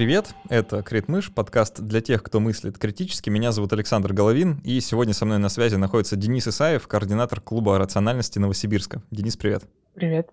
Привет, это Крит Мыш, подкаст для тех, кто мыслит критически. Меня зовут Александр Головин, и сегодня со мной на связи находится Денис Исаев, координатор клуба рациональности Новосибирска. Денис, привет. Привет.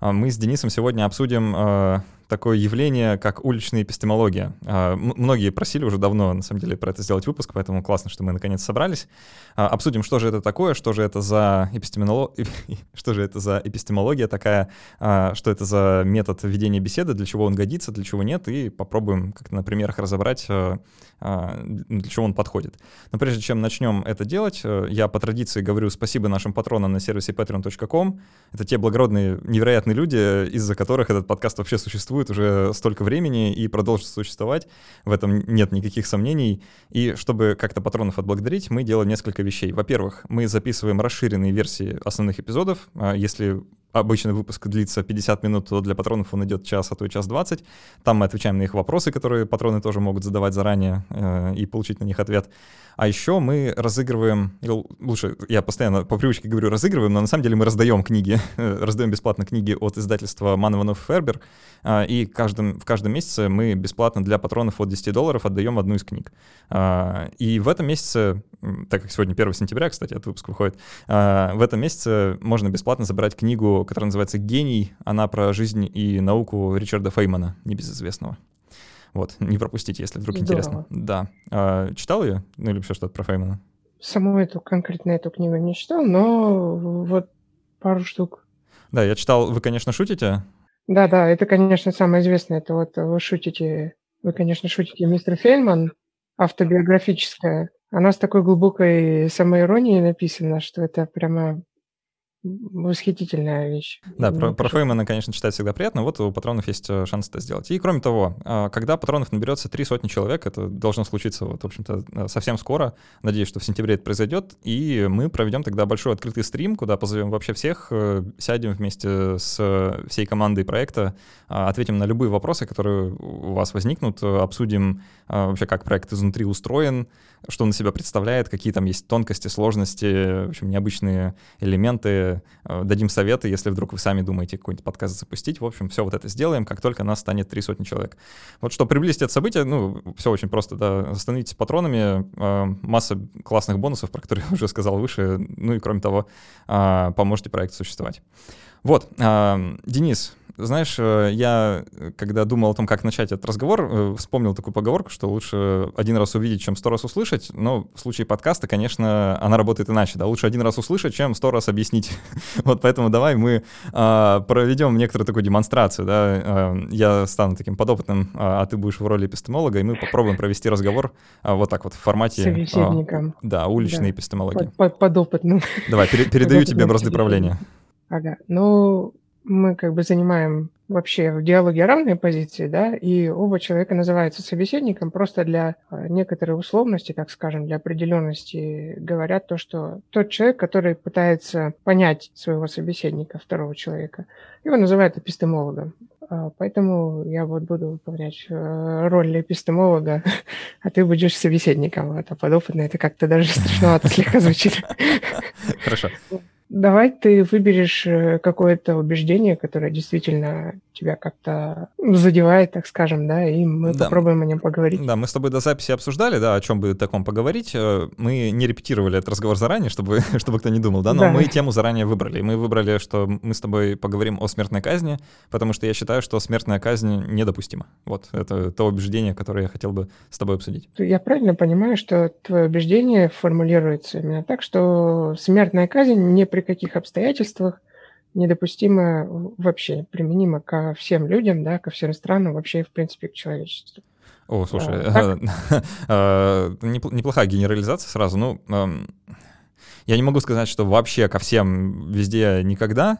А, мы с Денисом сегодня обсудим а, такое явление, как уличная эпистемология. А, многие просили уже давно, на самом деле, про это сделать выпуск, поэтому классно, что мы наконец собрались. А, обсудим, что же это такое, что же это за эпистемология, что же это за эпистемология такая, а, что это за метод ведения беседы, для чего он годится, для чего нет, и попробуем как-то на примерах разобрать, для чего он подходит. Но прежде чем начнем это делать, я по традиции говорю спасибо нашим патронам на сервисе patreon.com. Это те благородные, невероятные люди, из-за которых этот подкаст вообще существует, существует уже столько времени и продолжит существовать, в этом нет никаких сомнений. И чтобы как-то патронов отблагодарить, мы делаем несколько вещей. Во-первых, мы записываем расширенные версии основных эпизодов. А если обычный выпуск длится 50 минут, то для патронов он идет час, а то и час 20. Там мы отвечаем на их вопросы, которые патроны тоже могут задавать заранее э, и получить на них ответ. А еще мы разыгрываем, лучше, я постоянно по привычке говорю разыгрываем, но на самом деле мы раздаем книги, раздаем бесплатно книги от издательства Манованов Фербер, э, и каждым, в каждом месяце мы бесплатно для патронов от 10 долларов отдаем одну из книг. Э, и в этом месяце, так как сегодня 1 сентября, кстати, этот выпуск выходит, э, в этом месяце можно бесплатно забрать книгу которая называется «Гений». Она про жизнь и науку Ричарда Феймана, небезызвестного. Вот, не пропустите, если вдруг Здорово. интересно. Да. А, читал ее? Ну или вообще что-то про Феймана? Саму эту, конкретно эту книгу не читал, но вот пару штук. Да, я читал «Вы, конечно, шутите». Да-да, это, конечно, самое известное. Это вот «Вы шутите», «Вы, конечно, шутите», мистер Фейман, автобиографическая. Она с такой глубокой самоиронией написана, что это прямо восхитительная вещь. Да, про, про Феймана, конечно, читать всегда приятно. Вот у патронов есть э, шанс это сделать. И кроме того, а, когда патронов наберется три сотни человек, это должно случиться, вот, в общем-то, э, совсем скоро. Надеюсь, что в сентябре это произойдет. И мы проведем тогда большой открытый стрим, куда позовем вообще всех, э, сядем вместе с всей командой проекта, а, ответим на любые вопросы, которые у вас возникнут, обсудим а, вообще, как проект изнутри устроен, что он из себя представляет, какие там есть тонкости, сложности, в общем, необычные элементы. А, дадим советы, если вдруг вы сами думаете какой-нибудь подкаст запустить. В общем, все вот это сделаем, как только нас станет три сотни человек. Вот что приблизить это событие, ну, все очень просто, да, становитесь патронами, а, масса классных бонусов, про которые я уже сказал выше, ну и кроме того, поможете проекту существовать. Вот, Денис, знаешь, э, я, когда думал о том, как начать этот разговор, э, вспомнил такую поговорку, что лучше один раз увидеть, чем сто раз услышать. Но в случае подкаста, конечно, она работает иначе. Да, лучше один раз услышать, чем сто раз объяснить. вот поэтому давай мы а, проведем некоторую такую демонстрацию. Да? А, я стану таким подопытным, а, а ты будешь в роли эпистемолога, и мы попробуем провести разговор а, вот так вот в формате... Собеседником. А, да, уличной да. эпистемологии. Под, подопытным. Давай, пере, передаю тебе бразды правления. Ага. Ну, мы как бы занимаем вообще в диалоге равные позиции, да, и оба человека называются собеседником просто для а, некоторой условности, так скажем, для определенности говорят то, что тот человек, который пытается понять своего собеседника, второго человека, его называют эпистемологом. А, поэтому я вот буду выполнять э, роль эпистемолога, а ты будешь собеседником. Это подопытно, это как-то даже страшновато слегка звучит. Хорошо. Давай ты выберешь э, какое-то убеждение, которое действительно тебя как-то задевает, так скажем, да, и мы да. попробуем о нем поговорить. Да, мы с тобой до записи обсуждали, да, о чем бы таком поговорить. Э, мы не репетировали этот разговор заранее, чтобы, чтобы кто не думал, да, но да. мы тему заранее выбрали. Мы выбрали, что мы с тобой поговорим о смертной казни, потому что я считаю, что смертная казнь недопустима. Вот, это то убеждение, которое я хотел бы с тобой обсудить. Я правильно понимаю, что твое убеждение формулируется именно так, что смертная казнь не при каких обстоятельствах недопустимо вообще, применимо ко всем людям, да, ко всем странам, вообще, в принципе, к человечеству. О, слушай, а, а, неплохая генерализация сразу. Ну, я не могу сказать, что вообще ко всем везде никогда,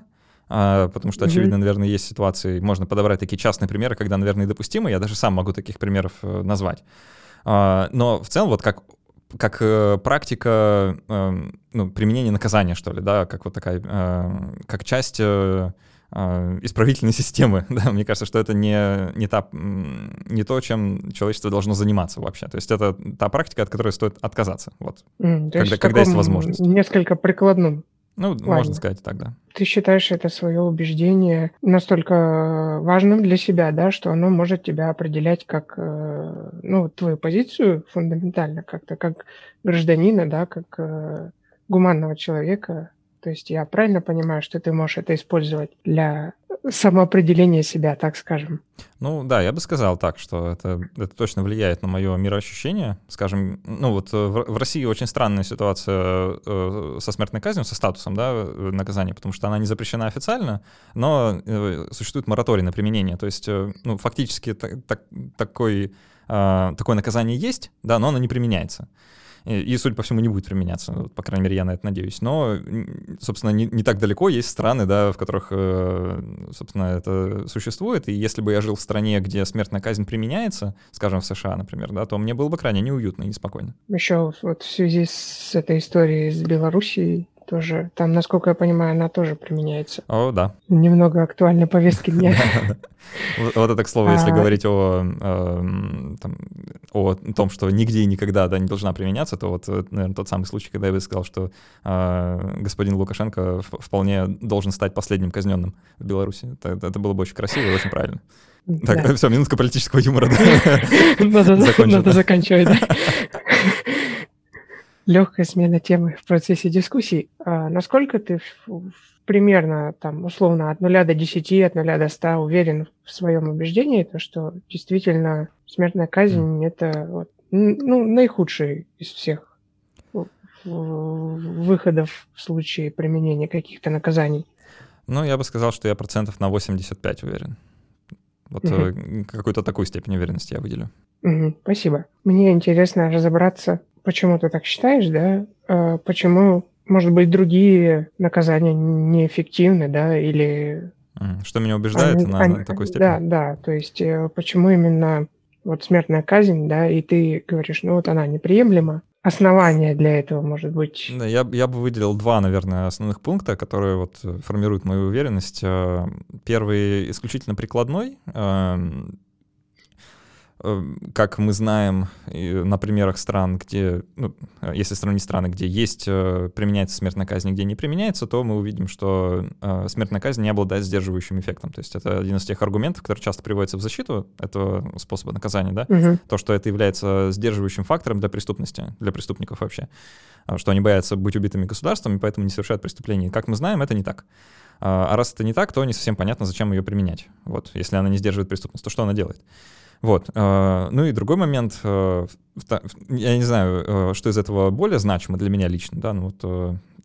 а, потому что, очевидно, наверное, есть ситуации, можно подобрать такие частные примеры, когда, наверное, допустимо. Я даже сам могу таких примеров э, назвать. Но в целом, вот как как э, практика э, ну, применения наказания, что ли, да, как вот такая, э, как часть э, э исправительной системы, да, мне кажется, что это не, не, та, не то, чем человечество должно заниматься вообще, то есть это та практика, от которой стоит отказаться, вот, mm, когда, когда есть возможность. Несколько прикладным Ну, Ладно. можно сказать так, да. Ты считаешь это свое убеждение настолько важным для себя, да, что оно может тебя определять как, э, ну, твою позицию фундаментально, как-то как гражданина, да, как э, гуманного человека. То есть я правильно понимаю, что ты можешь это использовать для самоопределения себя, так скажем? Ну да, я бы сказал так, что это, это точно влияет на мое мироощущение. Скажем, ну вот э, в, в России очень странная ситуация э, со смертной казнью, со статусом да, э, наказания, потому что она не запрещена официально, но существует мораторий на применение. То есть, ну, фактически так, так, такой, такое наказание есть, да, но оно не применяется и, судя по всему, не будет применяться, по крайней мере, я на это надеюсь. Но, собственно, не, не так далеко есть страны, да, в которых, э, собственно, это существует, и если бы я жил в стране, где смертная казнь применяется, скажем, в США, например, да, то мне было бы крайне неуютно и неспокойно. Еще вот в связи с этой историей с Белоруссией, тоже, там, насколько я понимаю, она тоже применяется. О, да. Немного актуальной повестки дня. Вот это, к слову, если а. говорить эм, о том, что нигде и никогда да, не должна применяться, то вот, наверное, тот самый случай, когда я бы сказал, что а, господин Лукашенко вполне должен стать последним казненным в Беларуси. Это было бы очень красиво и очень правильно. Так, все, минутка политического юмора. Надо заканчивать, да легкая смена темы в процессе дискуссий. А насколько ты примерно там условно от 0 до 10, от 0 до 100 уверен в своем убеждении, то что действительно смертная казнь это вот, ну, наихудший из всех выходов в случае применения каких-то наказаний? Ну, я бы сказал, что я процентов на 85 уверен. Вот угу. какую-то такую степень уверенности я выделю. Угу, спасибо. Мне интересно разобраться почему ты так считаешь, да, а почему, может быть, другие наказания неэффективны, да, или... Что меня убеждает они, на, они, на такой степени? Да, да, то есть э, почему именно вот смертная казнь, да, и ты говоришь, ну вот она неприемлема, основания для этого, может быть? Да, я, я бы выделил два, наверное, основных пункта, которые вот формируют мою уверенность. Э, первый исключительно прикладной. Эм, как мы знаем на примерах стран, где, ну, если сравнить страны, где есть, э, применяется смертная казнь, где не применяется, то мы увидим, что э, смертная казнь не обладает сдерживающим эффектом. То есть это один из тех аргументов, который часто приводится в защиту этого способа наказания, да, угу. то, что это является сдерживающим фактором для преступности, для преступников вообще, что они боятся быть убитыми государством, и поэтому не совершают преступлений. Как мы знаем, это не так. А раз это не так, то не совсем понятно, зачем ее применять. Вот, если она не сдерживает преступность, то что она делает? Вот. Э, ну и другой момент, э, я не знаю, э, что из этого более значимо для меня лично, да, ну вот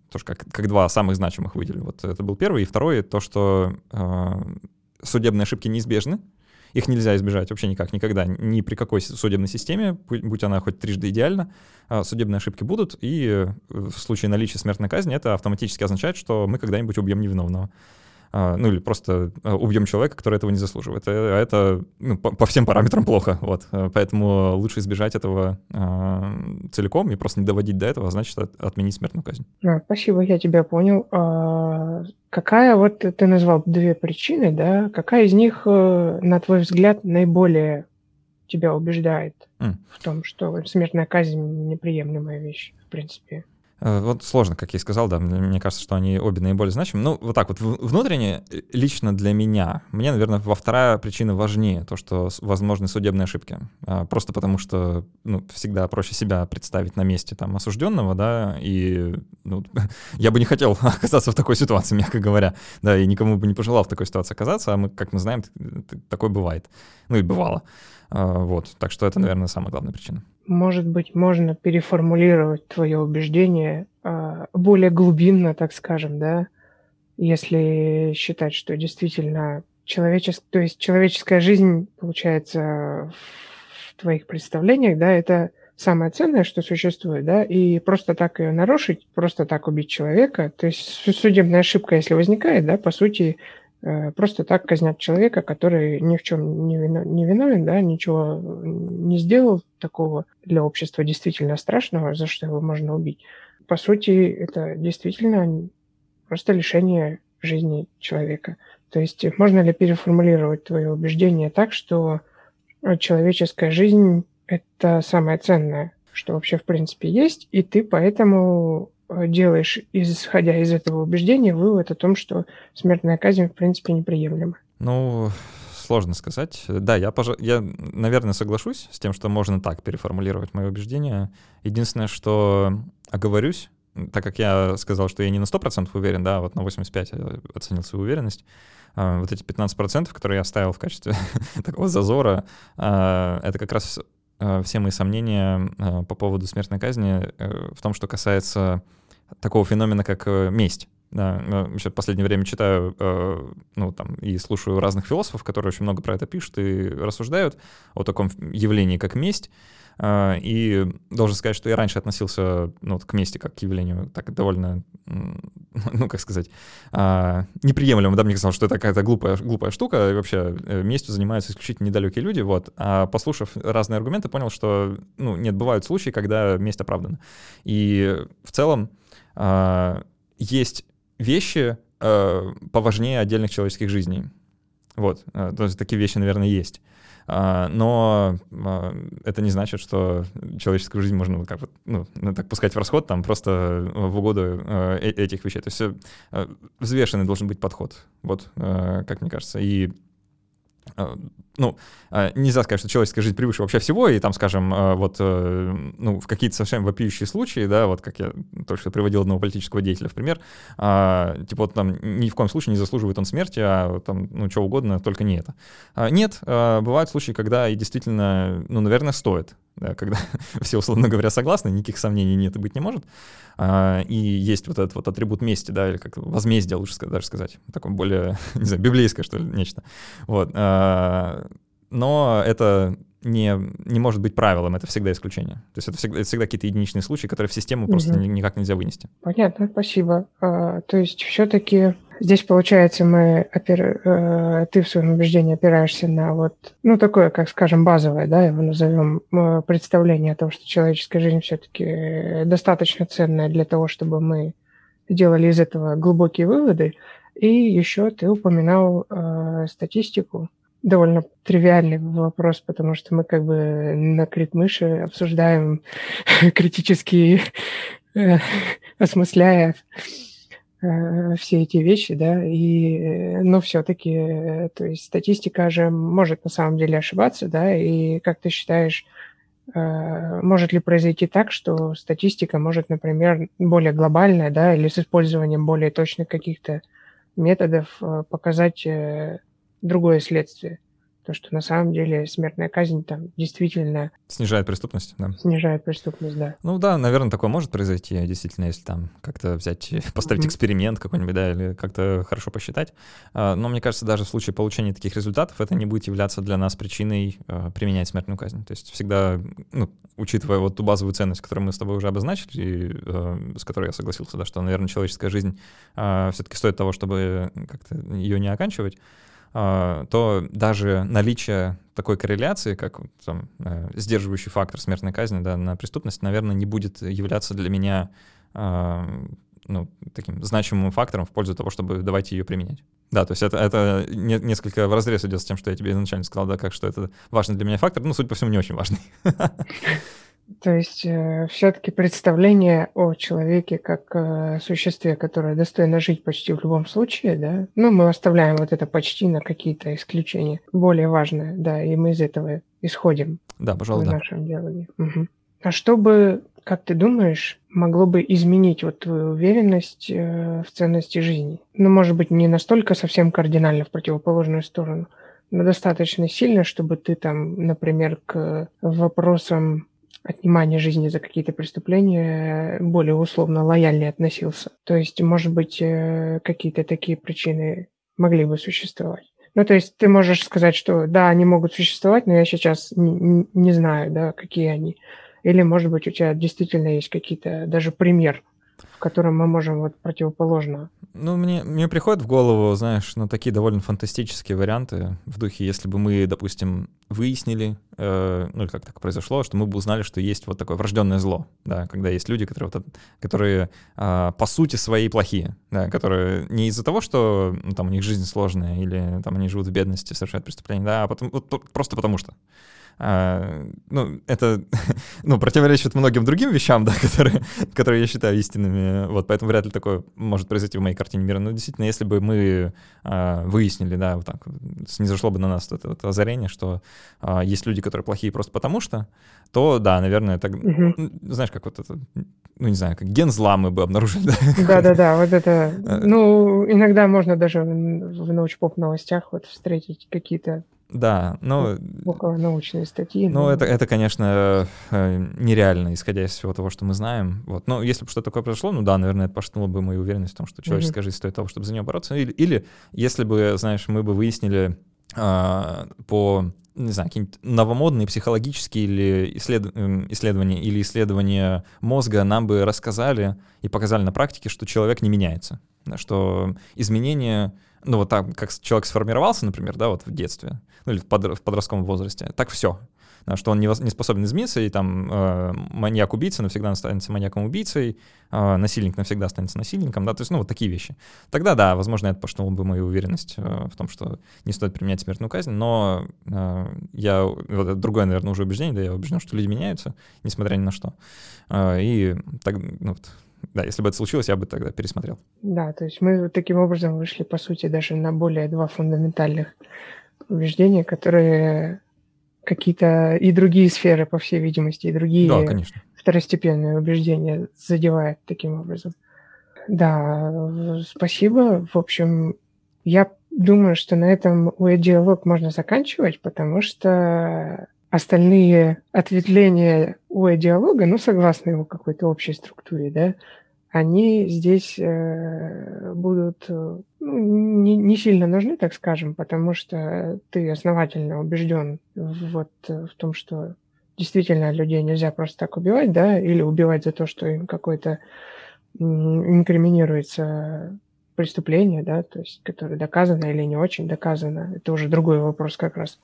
тоже как, как два самых значимых выделю. Вот это был первый. И второй, то, что судебные ошибки неизбежны, их нельзя избежать вообще никак, никогда, ни при какой судебной системе, будь она хоть трижды идеальна, судебные ошибки будут, и в случае наличия смертной казни это автоматически означает, что мы когда-нибудь убьем невиновного. А, ну или просто а, убьем человека, который этого не заслуживает. А это ну, по, по всем параметрам плохо, вот. Поэтому лучше избежать этого а, целиком и просто не доводить до этого, а значит от, отменить смертную казнь. А, спасибо, я тебя понял. А, какая вот ты назвал две причины, да? Какая из них, э, на твой взгляд, наиболее тебя убеждает mm. в том, что смертная казнь неприемлемая вещь, в принципе? Э, вот сложно, как я и сказал, да, мне кажется, что они обе наиболее значимы. Ну, вот так вот, внутренне, э, лично для меня, мне, наверное, во вторая причина важнее, то, что возможны судебные ошибки. А, просто потому что, ну, всегда проще себя представить на месте там осужденного, да, и, ну, я бы не хотел оказаться в такой ситуации, мягко говоря, да, и никому бы не пожелал в такой ситуации оказаться, а мы, как мы знаем, такое бывает. Ну, и бывало. А, вот, так что это, наверное, самая главная причина. Может быть, можно переформулировать твое убеждение а, более глубинно, так скажем, да, если считать, что действительно человечес... то есть человеческая жизнь, получается, в твоих представлениях, да, это самое ценное, что существует, да, и просто так ее нарушить, просто так убить человека, то есть судебная ошибка, если возникает, да, по сути, просто так казнят человека, который ни в чем не, вино, не виновен, да, ничего не сделал такого для общества действительно страшного, за что его можно убить. По сути, это действительно просто лишение жизни человека. То есть можно ли переформулировать твое убеждение так, что человеческая жизнь – это самое ценное, что вообще в принципе есть, и ты поэтому э, делаешь, исходя из этого убеждения, вывод о том, что смертная казнь в принципе неприемлема? Ну, сложно сказать. Да, я, пож... я, наверное, соглашусь с тем, что можно так переформулировать мое убеждение. Единственное, что оговорюсь, так как я сказал, что я не на 100% уверен, да, вот на 85% оценил свою уверенность, а, вот эти 15%, которые я ставил в качестве такого зазора, а, это как раз а, все мои сомнения по поводу смертной казни э, в том, что касается такого феномена, как э, месть. Да, еще в последнее время читаю, э, ну, там, и слушаю разных философов, которые очень много про это пишут и рассуждают о таком явлении, как месть. А, и должен сказать, что я раньше относился ну, к мести как к явлению так довольно, ну, как сказать, а, неприемлемо. Да, мне казалось, что это какая-то глупая, глупая штука, и вообще э, местью занимаются исключительно недалекие люди. Вот. А послушав разные аргументы, понял, что, ну, нет, бывают случаи, когда месть оправдана. И в целом есть вещи поважнее отдельных человеческих жизней. Вот, то есть такие вещи, наверное, есть. А, но а, это не значит, что человеческую жизнь можно как бы, ну, так пускать в расход там просто в угоду э, этих вещей. То есть э, взвешенный должен быть подход, вот, как мне кажется. И а, ну, а, нельзя сказать, что человеческая жизнь превыше вообще всего, и там, скажем, а, вот, э, ну, в какие-то совсем вопиющие случаи, да, вот как я только что приводил одного политического деятеля в пример, типа вот там ни в коем случае не заслуживает он смерти, а там, ну, что угодно, только не это. Нет, бывают случаи, когда и действительно, ну, наверное, стоит, когда все, условно говоря, согласны, никаких сомнений нет и быть не может, и есть вот этот вот атрибут мести, да, или как возмездие, лучше даже сказать, такое более, не знаю, библейское, что ли, нечто. Вот но это не, не может быть правилом, это всегда исключение. То есть это всегда, это всегда какие-то единичные случаи, которые в систему угу. просто никак нельзя вынести. Понятно, спасибо. А, то есть все-таки здесь, получается, мы опер... э, ты в своем убеждении опираешься на вот, ну, такое, как скажем, базовое, да, его назовем, э, представление о том, что человеческая жизнь все-таки достаточно ценная для того, чтобы мы делали из этого глубокие выводы. И еще ты упоминал э, статистику, довольно тривиальный вопрос, потому что мы как бы на крит-мыши обсуждаем критически, э, осмысляя э, все эти вещи, да, и, э, но все-таки, то есть статистика же может на самом деле ошибаться, да, и как ты считаешь, может ли произойти так, что статистика может, например, более глобальная, да, или с использованием более точных каких-то методов показать другое следствие. То, что на самом деле смертная казнь там действительно... Снижает преступность, да. Снижает преступность, да. Ну да, наверное, такое может произойти, действительно, если там как-то взять, поставить mm-hmm. эксперимент какой-нибудь, да, или как-то хорошо посчитать. А, но мне кажется, даже в случае получения таких результатов это не будет являться для нас причиной а, применять смертную казнь. То есть всегда, ну, учитывая вот ту базовую ценность, которую мы с тобой уже обозначили, а, с которой я согласился, да, что, наверное, человеческая жизнь все-таки стоит того, чтобы как-то ее не оканчивать, то даже наличие такой корреляции, как там, э, сдерживающий фактор смертной казни да, на преступность, наверное, не будет являться для меня а, ну, таким значимым фактором в пользу того, чтобы давайте ее применять. Да, то есть это, это не, несколько в разрез идет с тем, что я тебе изначально сказал, да, как что это важный для меня фактор, ну, судя по всему, не очень важный. То есть э, все-таки представление о человеке как э, существе, которое достойно жить почти в любом случае, да, ну, мы оставляем вот это почти на какие-то исключения. Более важное, да, и мы из этого исходим. Да, пожалуй, в да. нашем диалоге. Угу. А что бы, как ты думаешь, могло бы изменить вот твою уверенность э, в ценности жизни? Ну, может быть, не настолько совсем кардинально в противоположную сторону, но достаточно сильно, чтобы ты там, например, к вопросам отнимания жизни за какие-то преступления более условно лояльнее относился. То есть, может быть, э, какие-то такие причины могли бы существовать. Ну, то есть ты можешь сказать, что да, они могут существовать, но я сейчас не, не знаю, да, какие они. Или, может быть, у тебя действительно есть какие-то даже пример в котором мы можем вот противоположно. Ну, мне, мне приходит в голову, знаешь, ну, такие довольно фантастические варианты в духе, если бы мы, допустим, выяснили, э, ну, как так произошло, что мы бы узнали, что есть вот такое врожденное зло, да, когда есть люди, которые, вот, которые э, по сути свои плохие, да, которые не из-за того, что ну, там у них жизнь сложная или там они живут в бедности, совершают преступления, да, а потом, вот, просто потому что. А, ну, это, ну, противоречит многим другим вещам, да, которые, которые я считаю истинными, вот, поэтому вряд ли такое может произойти в моей картине мира. Но действительно, если бы мы а, выяснили, да, вот так, не зашло бы на нас это, это озарение, что а, есть люди, которые плохие просто потому что, то, да, наверное, так, угу. знаешь, как вот это, ну, не знаю, как ген зла мы бы обнаружили. Да-да-да, вот это, э. ну, иногда можно даже в научпоп новостях вот встретить какие-то да, ну... Около научные статьи. Ну, но... это, это, конечно, э, нереально, исходя из всего того, что мы знаем. Вот. Но если бы что-то такое произошло, ну да, наверное, это пошатнуло бы мою уверенность в том, что человеческая mm-hmm. жизнь стоит того, чтобы за нее бороться. Или, или если бы, знаешь, мы бы выяснили э, по не знаю, какие-нибудь новомодные психологические или исслед... Исследования или исследования мозга нам бы рассказали и показали на практике, что человек не меняется, что изменения ну вот так, как человек сформировался, например, да, вот в детстве, ну или в, под, в подростковом возрасте, так все. Что он не, не способен измениться, и там э, маньяк-убийца навсегда останется маньяком-убийцей, э, насильник навсегда останется насильником, да, то есть, ну, вот такие вещи. Тогда, да, возможно, это пошло бы мою уверенность э, в том, что не стоит применять смертную казнь, но э, я, вот другое, наверное, уже убеждение, да, я убежден, что люди меняются, несмотря ни на что. Э, и так, ну, вот, да, если бы это случилось, я бы тогда пересмотрел. Да, то есть мы таким образом вышли, по сути, даже на более два фундаментальных убеждения, которые какие-то и другие сферы, по всей видимости, и другие да, конечно. второстепенные убеждения задевают таким образом. Да, спасибо. В общем, я думаю, что на этом диалог можно заканчивать, потому что остальные ответвления у диалога, ну, согласно его какой-то общей структуре, да, они здесь э, будут э, ну, не, не сильно нужны, так скажем, потому что ты основательно убежден вот в том, что действительно людей нельзя просто так убивать, да, или убивать за то, что им какое-то инкриминируется преступление, да, то есть, которое доказано или не очень доказано, это уже другой вопрос как раз.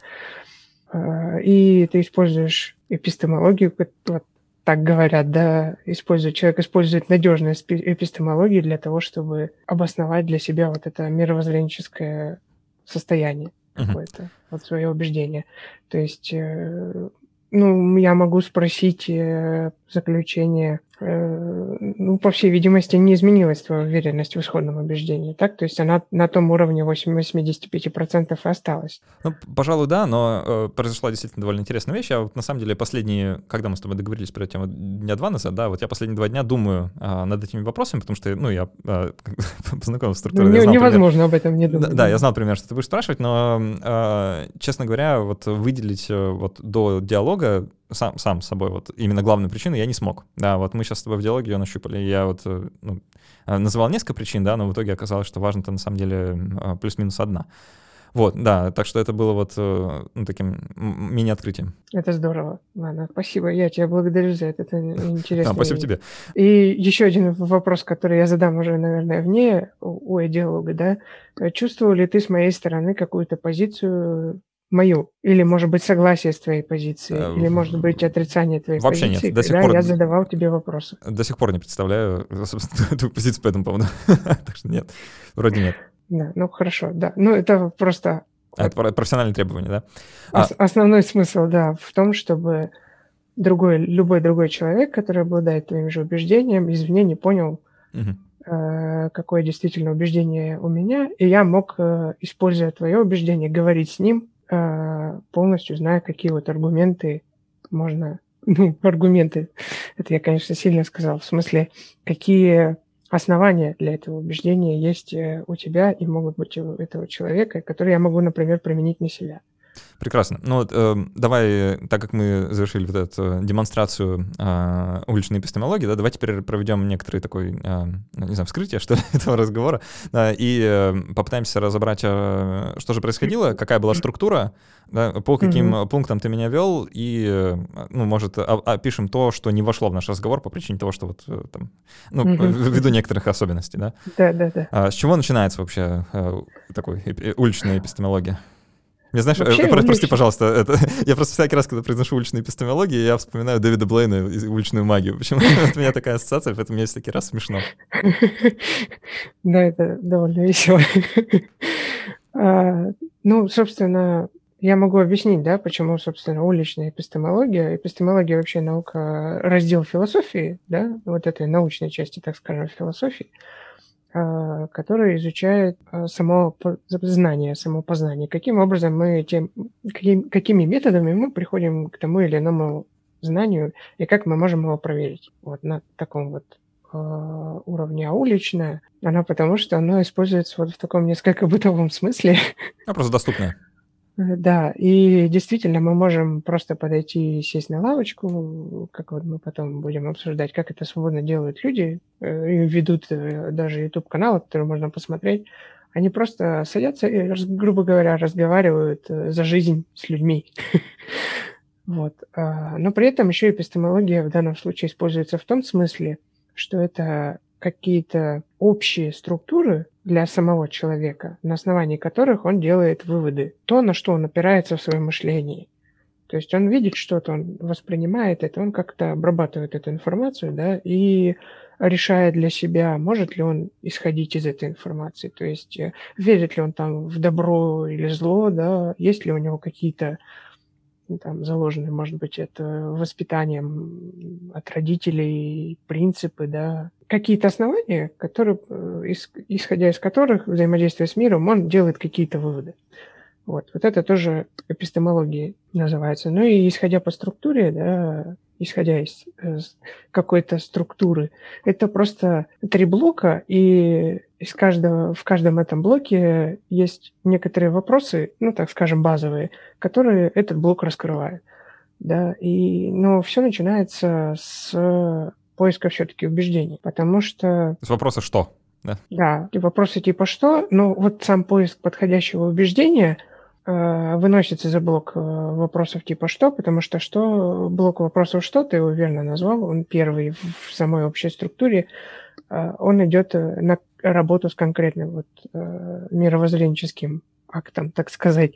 И ты используешь эпистемологию, вот так говорят, да, использует, человек использует надежную эпистемологию для того, чтобы обосновать для себя вот это мировоззренческое состояние uh-huh. какое-то, вот свое убеждение. То есть, э, ну, я могу спросить э, заключение ну, по всей видимости, не изменилась твоя уверенность в исходном убеждении, так? То есть она на том уровне 85% и осталась. Ну, пожалуй, да, но э, произошла действительно довольно интересная вещь. Я вот на самом деле последние, когда мы с тобой договорились про тему дня два назад, да, вот я последние два дня думаю э, над этими вопросами, потому что, ну, я э, познакомился с структурой. Ну, знал, невозможно пример, об этом не думать. Да, да, я знал примерно, что ты будешь спрашивать, но, э, честно говоря, вот выделить э, вот до диалога сам, сам с собой, вот именно главную причину я не смог. Да, вот мы сейчас с тобой в диалоге ее нащупали. Я вот э, ну, э, называл несколько причин, да, но в итоге оказалось, что важно-то на самом деле э, плюс-минус одна. Вот, да, так что это было вот ну, таким мини-открытием. Это здорово. Ладно, спасибо, я тебя благодарю за это, это интересно. Да, спасибо тебе. И еще один вопрос, который я задам уже, наверное, вне у диалога, да. Чувствовал ли ты с моей стороны какую-то позицию мою, или, может быть, согласие с твоей позицией, э, или, может быть, отрицание твоей Вообще позиции, нет. До сих пор... я задавал тебе вопросы. До сих пор не представляю, собственно, твою позицию по этому поводу. так что нет, вроде нет. Да, ну хорошо, да. Ну это просто... А, это профессиональные требования, да? Ос- а... Основной смысл, да, в том, чтобы другой, любой другой человек, который обладает твоим же убеждением, извне не понял, угу. какое действительно убеждение у меня, и я мог, э, используя твое убеждение, говорить с ним полностью зная, какие вот аргументы можно... Ну, аргументы, это я, конечно, сильно сказал, в смысле, какие основания для этого убеждения есть э, у тебя и могут быть у этого человека, которые я могу, например, применить на себя. Прекрасно. Ну вот э, давай, так как мы завершили вот эту демонстрацию э, уличной эпистемологии, да, давай теперь проведем некоторый такой, э, не знаю, вскрытие, что этого разговора, да, и э, попытаемся разобрать, э, что же происходило, какая была структура, да, по каким mm-hmm. пунктам ты меня вел, и, э, ну, может, опишем то, что не вошло в наш разговор по причине того, что вот э, там, ну, mm-hmm. ввиду некоторых особенностей, да? Да, да, да. А с чего начинается вообще э, такой уличная эпистемология? Мне знаешь, Вообще, э, прости, пожалуйста, это, я просто всякий раз, когда произношу уличную эпистемологию, я вспоминаю Дэвида Блейна и уличную магию. Почему у меня такая ассоциация, поэтому мне всякий раз смешно. Да, это довольно весело. А, ну, собственно, я могу объяснить, да, почему, собственно, уличная эпистемология, эпистемология вообще наука, раздел философии, да, вот этой научной части, так скажем, философии, который изучает а, само знание, само познание. Каким образом мы тем, каким, какими методами мы приходим к тому или иному знанию и как мы можем его проверить. Вот на таком вот э, уровне. А уличная, она потому что она используется вот в таком несколько бытовом смысле. А просто доступная. Э, да, и действительно мы можем просто подойти и сесть на лавочку, как вот мы потом будем обсуждать, как это свободно делают люди, э, и ведут э, даже YouTube-каналы, которые можно посмотреть. Они просто садятся и, грубо говоря, разговаривают за жизнь с людьми. Вот. А, но при этом еще эпистемология в данном случае используется в том смысле, что это какие-то общие структуры для самого человека, на основании которых он делает выводы, то, на что он опирается в своем мышлении. То есть он видит что-то, он воспринимает это, он как-то обрабатывает эту информацию, да, и решает для себя, может ли он исходить из этой информации, то есть э, верит ли он там в добро или зло, да, есть ли у него какие-то там заложены, может быть, это воспитанием от родителей принципы, да, какие-то основания, которые, э, исходя из которых взаимодействие с миром, он делает какие-то выводы. Вот, вот это тоже эпистемология называется. Ну и исходя по структуре, да, исходя из, из какой-то структуры, это просто три блока, и из каждого, в каждом этом блоке есть некоторые вопросы, ну, так скажем, базовые, которые этот блок раскрывает. Да, и, но все начинается с поиска все-таки убеждений, потому что... С вопроса «что?» Да. да, вопросы типа «что?», ну вот сам поиск подходящего убеждения э, выносится за блок э, вопросов типа «что?», потому что что блок вопросов «что?» ты его верно назвал, он первый в самой общей структуре, э, он идет э, на работу с конкретным вот, э, мировоззренческим актом, так сказать.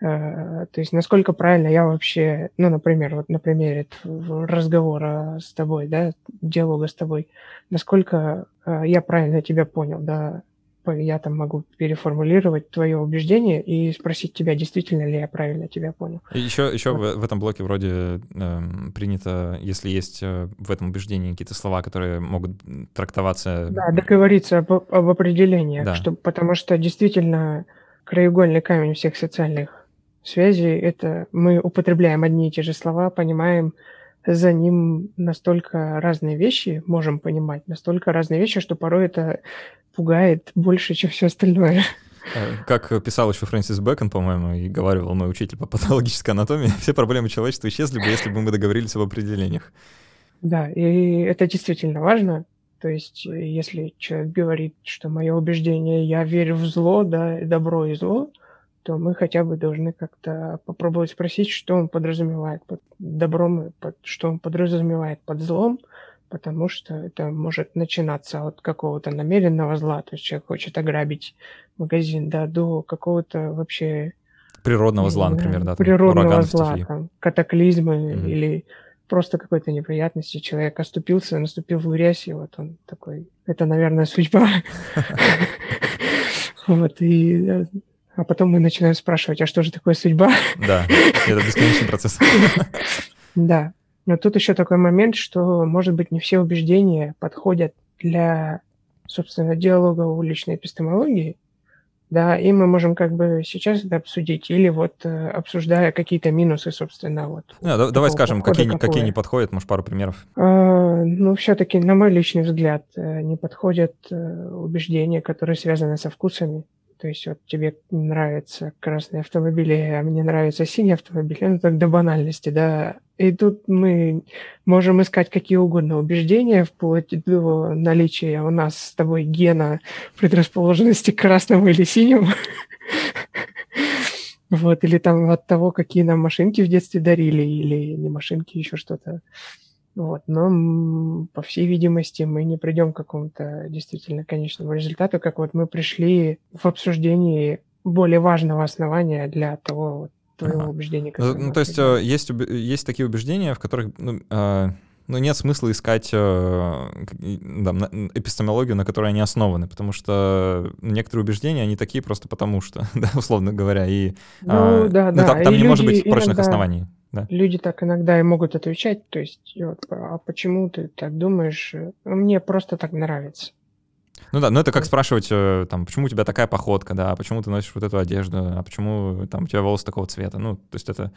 Э, то есть насколько правильно я вообще, ну, например, вот на примере разговора с тобой, да, диалога с тобой, насколько э, я правильно тебя понял, да, я там могу переформулировать твое убеждение и спросить тебя, действительно ли я правильно тебя понял. И еще, еще вот. в, в этом блоке вроде э, принято, если есть э, в этом убеждении какие-то слова, которые могут трактоваться... Да, договориться об, об определениях, да. что, потому что действительно краеугольный камень всех социальных связей – это мы употребляем одни и те же слова, понимаем за ним настолько разные вещи, можем понимать, настолько разные вещи, что порой это пугает больше, чем все остальное. Э, как писал еще Фрэнсис Бэкон, по-моему, и говорил мой учитель по патологической анатомии, все проблемы человечества исчезли бы, если бы мы договорились об определениях. Да, и это действительно важно, то есть, если человек говорит, что мое убеждение, я верю в зло, да, добро и зло, то мы хотя бы должны как-то попробовать спросить, что он подразумевает под добром, под, что он подразумевает под злом, потому что это может начинаться от какого-то намеренного зла, то есть человек хочет ограбить магазин, да, до какого-то вообще... Природного зла, например, да. Природного зла, там, катаклизмы mm-hmm. или просто какой-то неприятности, человек оступился, наступил в грязь, и вот он такой, это, наверное, судьба. Вот, и а потом мы начинаем спрашивать, а что же такое судьба? Да, это бесконечный процесс. Да, но тут еще такой момент, что, может быть, не все убеждения подходят для, собственно, диалога уличной эпистемологии, да, и мы можем как бы сейчас это обсудить, или вот э, обсуждая какие-то минусы, собственно, вот. Да, да, давай скажем, какие, какое. какие не подходят, может, пару примеров. А, ну, все-таки, на мой личный взгляд, э, не подходят э, убеждения, которые связаны со вкусами. То есть вот тебе нравятся красные автомобили, а мне нравятся синие автомобили, ну так до банальности, да. И тут мы можем искать какие угодно убеждения, вплоть до наличия у нас с тобой гена предрасположенности к красному или синему. Вот, или там от того, какие нам машинки в детстве дарили, или не машинки, еще что-то. Вот, но, по всей видимости, мы не придем к какому-то действительно конечному результату, как вот мы пришли в обсуждении более важного основания для того вот, твоего ага. убеждения. Ну, ну то есть э, есть, есть такие убеждения, в которых ну, э, ну, нет смысла искать э, да, эпистемологию, на которой они основаны, потому что некоторые убеждения, они такие просто потому что, да, условно говоря, и ну, э, да, ну, да. там, там и не люди может быть прочных иногда, оснований. Да. Люди так иногда и могут отвечать, то есть, вот, а почему ты так думаешь? Мне просто так нравится. Ну да, но это как спрашивать, э, там, почему у тебя такая походка, да, а почему ты носишь вот эту одежду, а почему там у тебя волосы такого цвета. Ну, то есть это,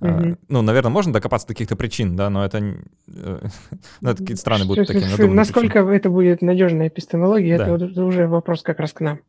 mm-hmm. ну, наверное, можно докопаться до каких-то причин, да, но это, э, ну, это какие-то страны будут такие Насколько причины. это будет надежная эпистемология, да. это уже вопрос как раз к нам.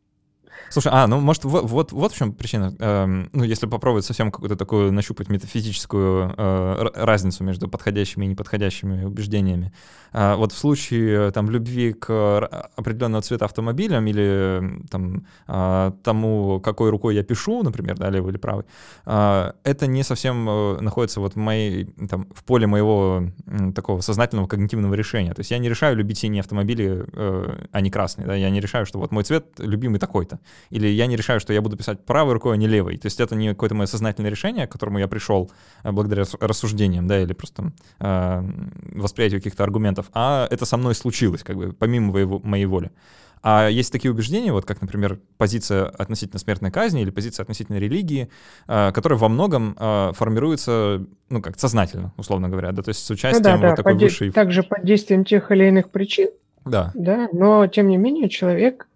Слушай, а, ну, может, вот, вот, вот в чем причина. Эм, ну, если попробовать совсем какую-то такую нащупать метафизическую э, разницу между подходящими и неподходящими убеждениями. Э, вот в случае там любви к определенного цвета автомобилям или там э, тому, какой рукой я пишу, например, да, левой или правой, э, это не совсем э, находится вот в моей, там, в поле моего э, такого сознательного когнитивного решения. То есть я не решаю любить синие автомобили, э, а не красные, да, я не решаю, что вот мой цвет любимый такой-то. Или я не решаю, что я буду писать правой рукой, а не левой. То есть это не какое-то мое сознательное решение, к которому я пришел э, благодаря рассуждениям, да, или просто э, восприятию каких-то аргументов, а это со мной случилось, как бы, помимо моего, моей воли. А есть такие убеждения, вот как, например, позиция относительно смертной казни или позиция относительно религии, э, которые во многом э, формируются, ну, как сознательно, условно говоря, да, то есть с участием ну, да, да, вот такой под высшей... Также под действием тех или иных причин. Да. Да, но тем не менее человек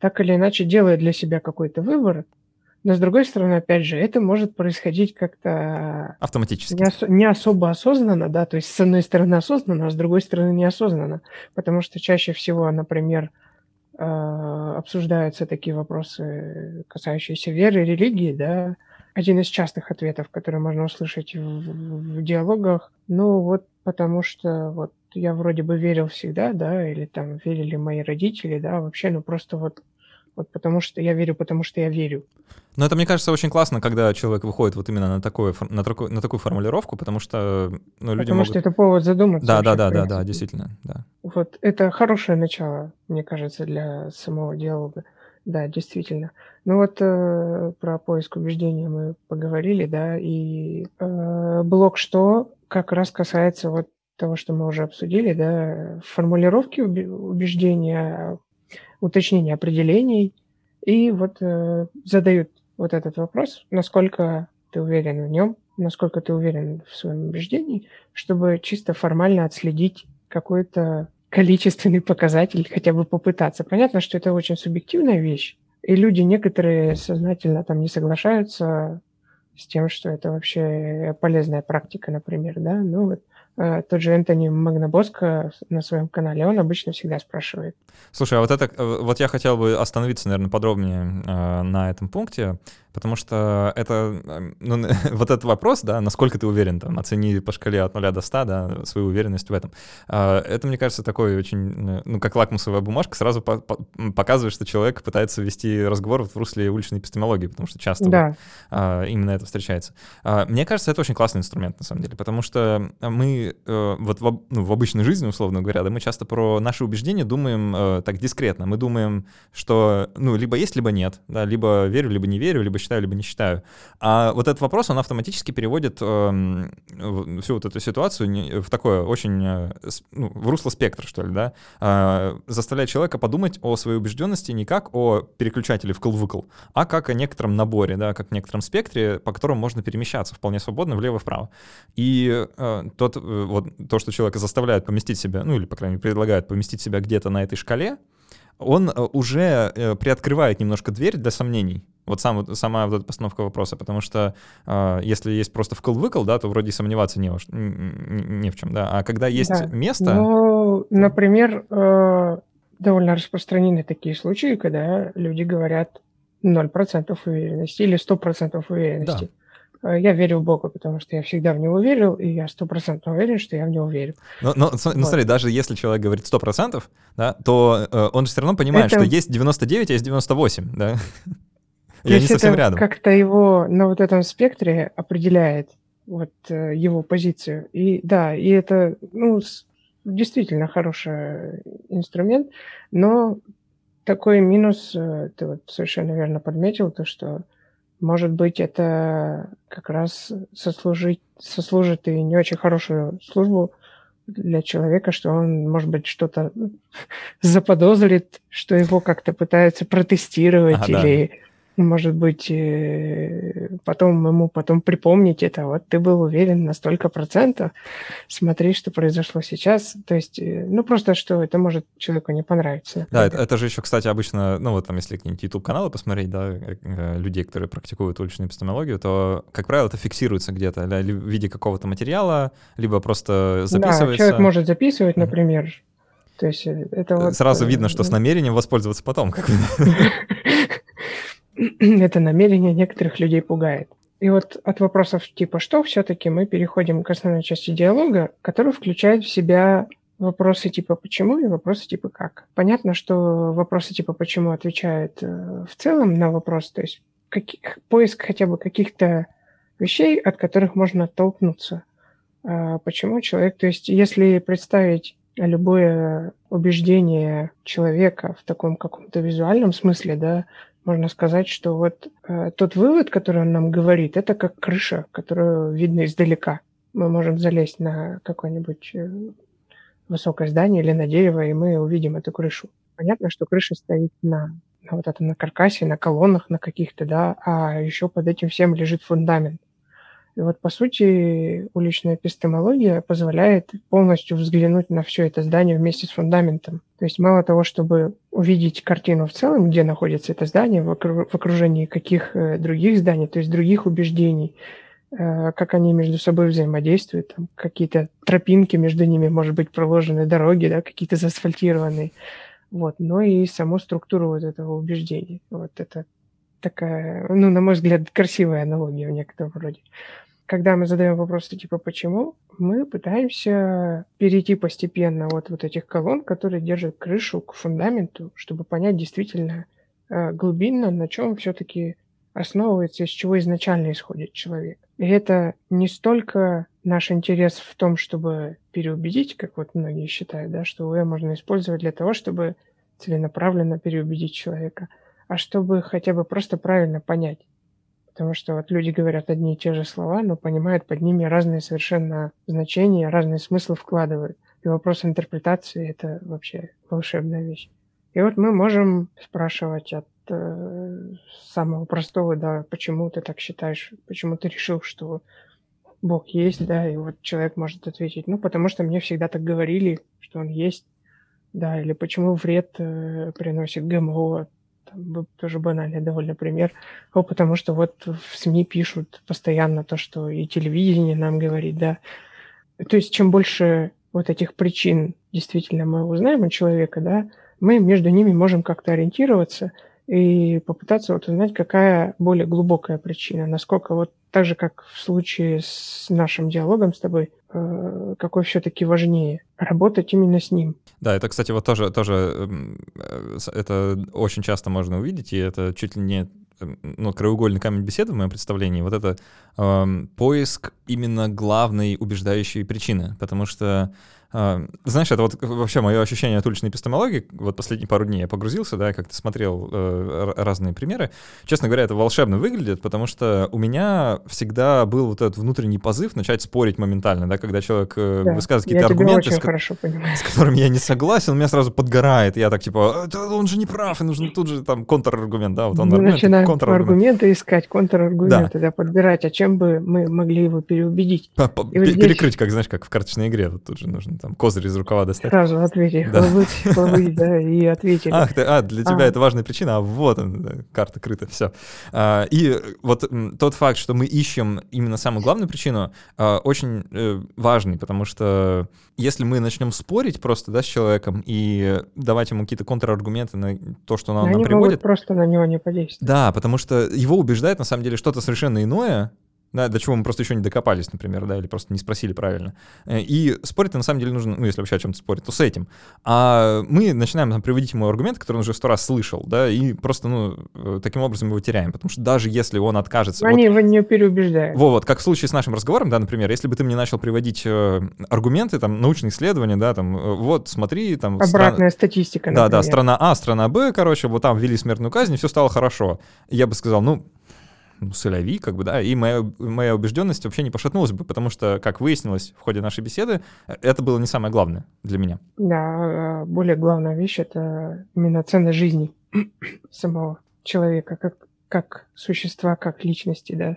так или иначе делает для себя какой-то выбор, но с другой стороны, опять же, это может происходить как-то автоматически, не, ос- не особо осознанно, да, то есть с одной стороны осознанно, а с другой стороны неосознанно, потому что чаще всего, например, э, обсуждаются такие вопросы, касающиеся веры, религии, да, один из частых ответов, который можно услышать в, в диалогах, ну вот потому что вот я вроде бы верил всегда, да, или там верили мои родители, да, вообще, ну просто вот вот потому что я верю, потому что я верю. Но это, мне кажется, очень классно, когда человек выходит вот именно на, такое, на, такую, на такую формулировку, потому что ну, люди Потому могут... что это повод задуматься. Да, да, да, да, да, действительно, да. Вот это хорошее начало, мне кажется, для самого диалога. Да, действительно. Ну вот э, про поиск убеждения мы поговорили, да, и э, блок что как раз касается вот того, что мы уже обсудили, да, формулировки убеждения, уточнения определений, и вот э, задают вот этот вопрос, насколько ты уверен в нем, насколько ты уверен в своем убеждении, чтобы чисто формально отследить какой-то количественный показатель, хотя бы попытаться. Понятно, что это очень субъективная вещь, и люди некоторые сознательно там не соглашаются с тем, что это вообще полезная практика, например, да, ну вот тот же Энтони Магнабоско на своем канале, он обычно всегда спрашивает. Слушай, а вот это, э, вот я хотел бы остановиться, наверное, подробнее э, на этом пункте, потому что это, эм, ну, вот этот вопрос, да, насколько ты уверен, там, оцени по шкале от 0 до 100, да, свою уверенность в этом. Э, это, мне кажется, такой очень, ну, как лакмусовая бумажка, сразу по по показывает, что человек пытается вести разговор в русле уличной эпистемологии, потому что часто да. вот, э, именно это встречается. Э, мне кажется, это очень классный инструмент, на самом деле, потому что мы э, вот в, ну, в обычной жизни, условно говоря, да, мы часто про наши убеждения думаем э, так дискретно. Мы думаем, что, ну, либо есть, либо нет, да, либо верю, либо не верю, либо считаю, либо не считаю. А вот этот вопрос, он автоматически переводит э, всю вот эту ситуацию в такое очень, э, ну, в русло спектра, что ли, да, э, заставляет человека подумать о своей убежденности не как о переключателе в вкл а как о некотором наборе, да, как о некотором спектре, по которому можно перемещаться вполне свободно влево-вправо. И э, тот, э, вот то, что человека заставляет поместить себя, ну или, по крайней мере, предлагает поместить себя где-то на этой шкале, он э, уже э, приоткрывает немножко дверь для сомнений. Вот сам, сама вот эта постановка вопроса, потому что э, если есть просто вкл-выкл, да, то вроде сомневаться не, не, не в чем, да. А когда есть да. место... Ну, например, э, довольно распространены такие случаи, когда люди говорят 0% уверенности или 100% уверенности. Да. Э, я верю в Бога, потому что я всегда в него верил, и я стопроцентно уверен, что я в него верю. Но, но вот. ну, смотри, даже если человек говорит сто процентов, да, то э, он же все равно понимает, это... что есть 99, а есть 98, да? И они совсем рядом. как-то его на вот этом спектре определяет вот э, его позицию. И да, и это, ну, действительно хороший инструмент, но такой минус, э, ты вот совершенно верно подметил, то, что может быть, это как раз сослужить, сослужит и не очень хорошую службу для человека, что он, может быть, что-то заподозрит, что его как-то пытаются протестировать а, или... Да может быть, э, потом ему потом припомнить это. Вот ты был уверен на столько процентов, смотри, что произошло сейчас. То есть, э, ну, просто что это может человеку не понравиться. Да, это, это же еще, кстати, обычно, ну, вот там, если какие-нибудь YouTube-каналы посмотреть, да, э, людей, которые практикуют уличную эпистемологию, то, как правило, это фиксируется где-то, в виде какого-то материала, либо просто записывается. Да, человек может записывать, например, то есть это вот... Сразу видно, что с намерением воспользоваться потом. Это намерение некоторых людей пугает. И вот от вопросов типа «что» все-таки мы переходим к основной части диалога, который включает в себя вопросы типа «почему» и вопросы типа «как». Понятно, что вопросы типа «почему» отвечают э, в целом на вопрос, то есть каких, поиск хотя бы каких-то вещей, от которых можно оттолкнуться. А почему человек, то есть если представить любое убеждение человека в таком каком-то визуальном смысле, да, можно сказать, что вот э, тот вывод, который он нам говорит, это как крыша, которую видно издалека. Мы можем залезть на какое-нибудь э, высокое здание или на дерево, и мы увидим эту крышу. Понятно, что крыша стоит на, на вот этом на каркасе, на колоннах, на каких-то, да, а еще под этим всем лежит фундамент. И вот, по сути, уличная эпистемология позволяет полностью взглянуть на все это здание вместе с фундаментом. То есть мало того, чтобы увидеть картину в целом, где находится это здание, в окружении каких э, других зданий, то есть других убеждений, э, как они между собой взаимодействуют, там какие-то тропинки между ними, может быть, проложены дороги, да, какие-то заасфальтированные, вот, но и саму структуру вот этого убеждения. Вот это такая, ну, на мой взгляд, красивая аналогия в некотором роде когда мы задаем вопросы типа «почему?», мы пытаемся перейти постепенно от вот этих колонн, которые держат крышу к фундаменту, чтобы понять действительно э, глубинно, на чем все-таки основывается, из чего изначально исходит человек. И это не столько наш интерес в том, чтобы переубедить, как вот многие считают, да, что УЭ можно использовать для того, чтобы целенаправленно переубедить человека, а чтобы хотя бы просто правильно понять, Потому что вот люди говорят одни и те же слова, но понимают под ними разные совершенно значения, разные смыслы вкладывают. И вопрос интерпретации – это вообще волшебная вещь. И вот мы можем спрашивать от э, самого простого, да, почему ты так считаешь, почему ты решил, что Бог есть, да, и вот человек может ответить, ну, потому что мне всегда так говорили, что он есть, да, или почему вред э, приносит ГМО, там, тоже банальный довольно пример, потому что вот в СМИ пишут постоянно то, что и телевидение нам говорит, да. То есть чем больше вот этих причин действительно мы узнаем у человека, да, мы между ними можем как-то ориентироваться и попытаться вот узнать, какая более глубокая причина, насколько вот так же, как в случае с нашим диалогом с тобой, э, какой все-таки важнее, работать именно с ним. Да, это, кстати, вот тоже, тоже э, это очень часто можно увидеть, и это чуть ли не ну, краеугольный камень беседы в моем представлении, вот это э, поиск именно главной убеждающей причины, потому что знаешь, это вот вообще мое ощущение от уличной эпистемологии. Вот последние пару дней я погрузился, да, как-то смотрел э, разные примеры. Честно говоря, это волшебно выглядит, потому что у меня всегда был вот этот внутренний позыв начать спорить моментально, да, когда человек э, да, высказывает какие-то аргументы, с, с которыми я не согласен, он меня сразу подгорает. Я так типа, он же не прав, и нужно тут же там контраргумент, да, вот он аргумент, начинаем контраргумент. аргументы искать, контраргументы, да. да, подбирать, а чем бы мы могли его переубедить. -по Перекрыть, здесь... как, знаешь, как в карточной игре, вот тут же нужно там козырь из рукава достать. Сразу ответили, да. хлобыть, да, и ответили. Ах, ты, а, для тебя а. это важная причина, а вот он, да, карта крыта, все. А, и вот тот факт, что мы ищем именно самую главную причину, а, очень э, важный, потому что если мы начнем спорить просто, да, с человеком и давать ему какие-то контраргументы на то, что он нам приводит... просто на него не подействовать. Да, потому что его убеждает на самом деле что-то совершенно иное, да, до чего мы просто еще не докопались, например, да, или просто не спросили правильно. Э, и спорить на самом деле нужно, ну, если вообще о чем-то спорить, то с этим. А мы начинаем там, приводить ему аргумент, который он уже сто раз слышал, да, и просто, ну, э, таким образом его теряем, потому что даже если он откажется... Они вот, его не переубеждают. Вот, вот, как в случае с нашим разговором, да, например, если бы ты мне начал приводить э, аргументы, там, научные исследования, да, там, э, вот, смотри, там... Обратная стран... статистика, например. Да, да, страна А, страна Б, короче, вот там ввели смертную казнь, и все стало хорошо. Я бы сказал, ну, соляви, как бы, да, и моя, моя убежденность вообще не пошатнулась бы, потому что, как выяснилось в ходе нашей беседы, это было не самое главное для меня. Да, более главная вещь — это именно ценность жизни самого человека, как, как существа, как личности, да.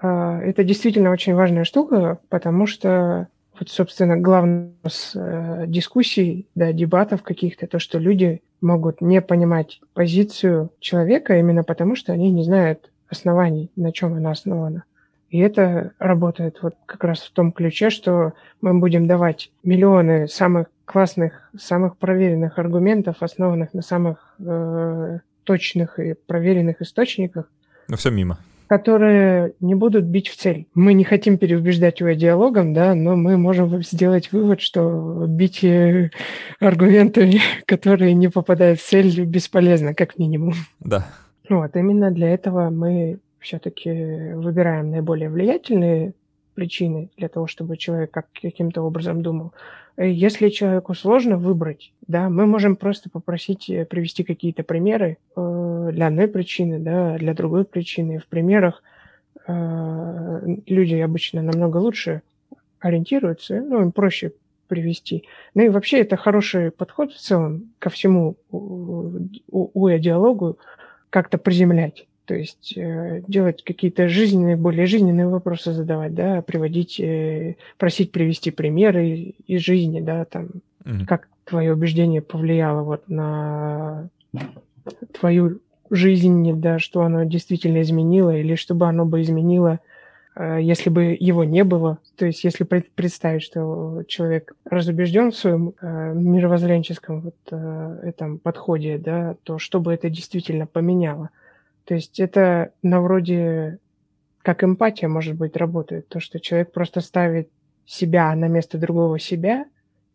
А, это действительно очень важная штука, потому что вот, собственно, главное с э, дискуссий, да, дебатов каких-то, то, что люди могут не понимать позицию человека именно потому, что они не знают оснований, на чем она основана. И это работает вот как раз в том ключе, что мы будем давать миллионы самых классных, самых проверенных аргументов, основанных на самых э, точных и проверенных источниках. Но все мимо которые не будут бить в цель. Мы не хотим переубеждать его диалогом, да, но мы можем сделать вывод, что бить э, аргументами, которые не попадают в цель, бесполезно, как минимум. Да. Вот, именно для этого мы все-таки выбираем наиболее влиятельные причины для того, чтобы человек как, каким-то образом думал. Э, если человеку сложно выбрать, да, мы можем просто попросить э, привести какие-то примеры э, для одной причины, да, для другой причины. В примерах э, люди обычно намного лучше ориентируются, ну, им проще привести. Ну и вообще это хороший подход в целом ко всему УЭ-диалогу, как-то приземлять. То есть э, делать какие-то жизненные, более жизненные вопросы задавать, да, приводить, э, просить привести примеры из жизни, да, там, mm-hmm. как твое убеждение повлияло вот на твою жизнь, да, что оно действительно изменило, или чтобы оно бы изменило, если бы его не было. То есть если представить, что человек разубежден в своем э, мировоззренческом вот э, этом подходе, да, то что бы это действительно поменяло – то есть это на вроде как эмпатия, может быть, работает. То, что человек просто ставит себя на место другого себя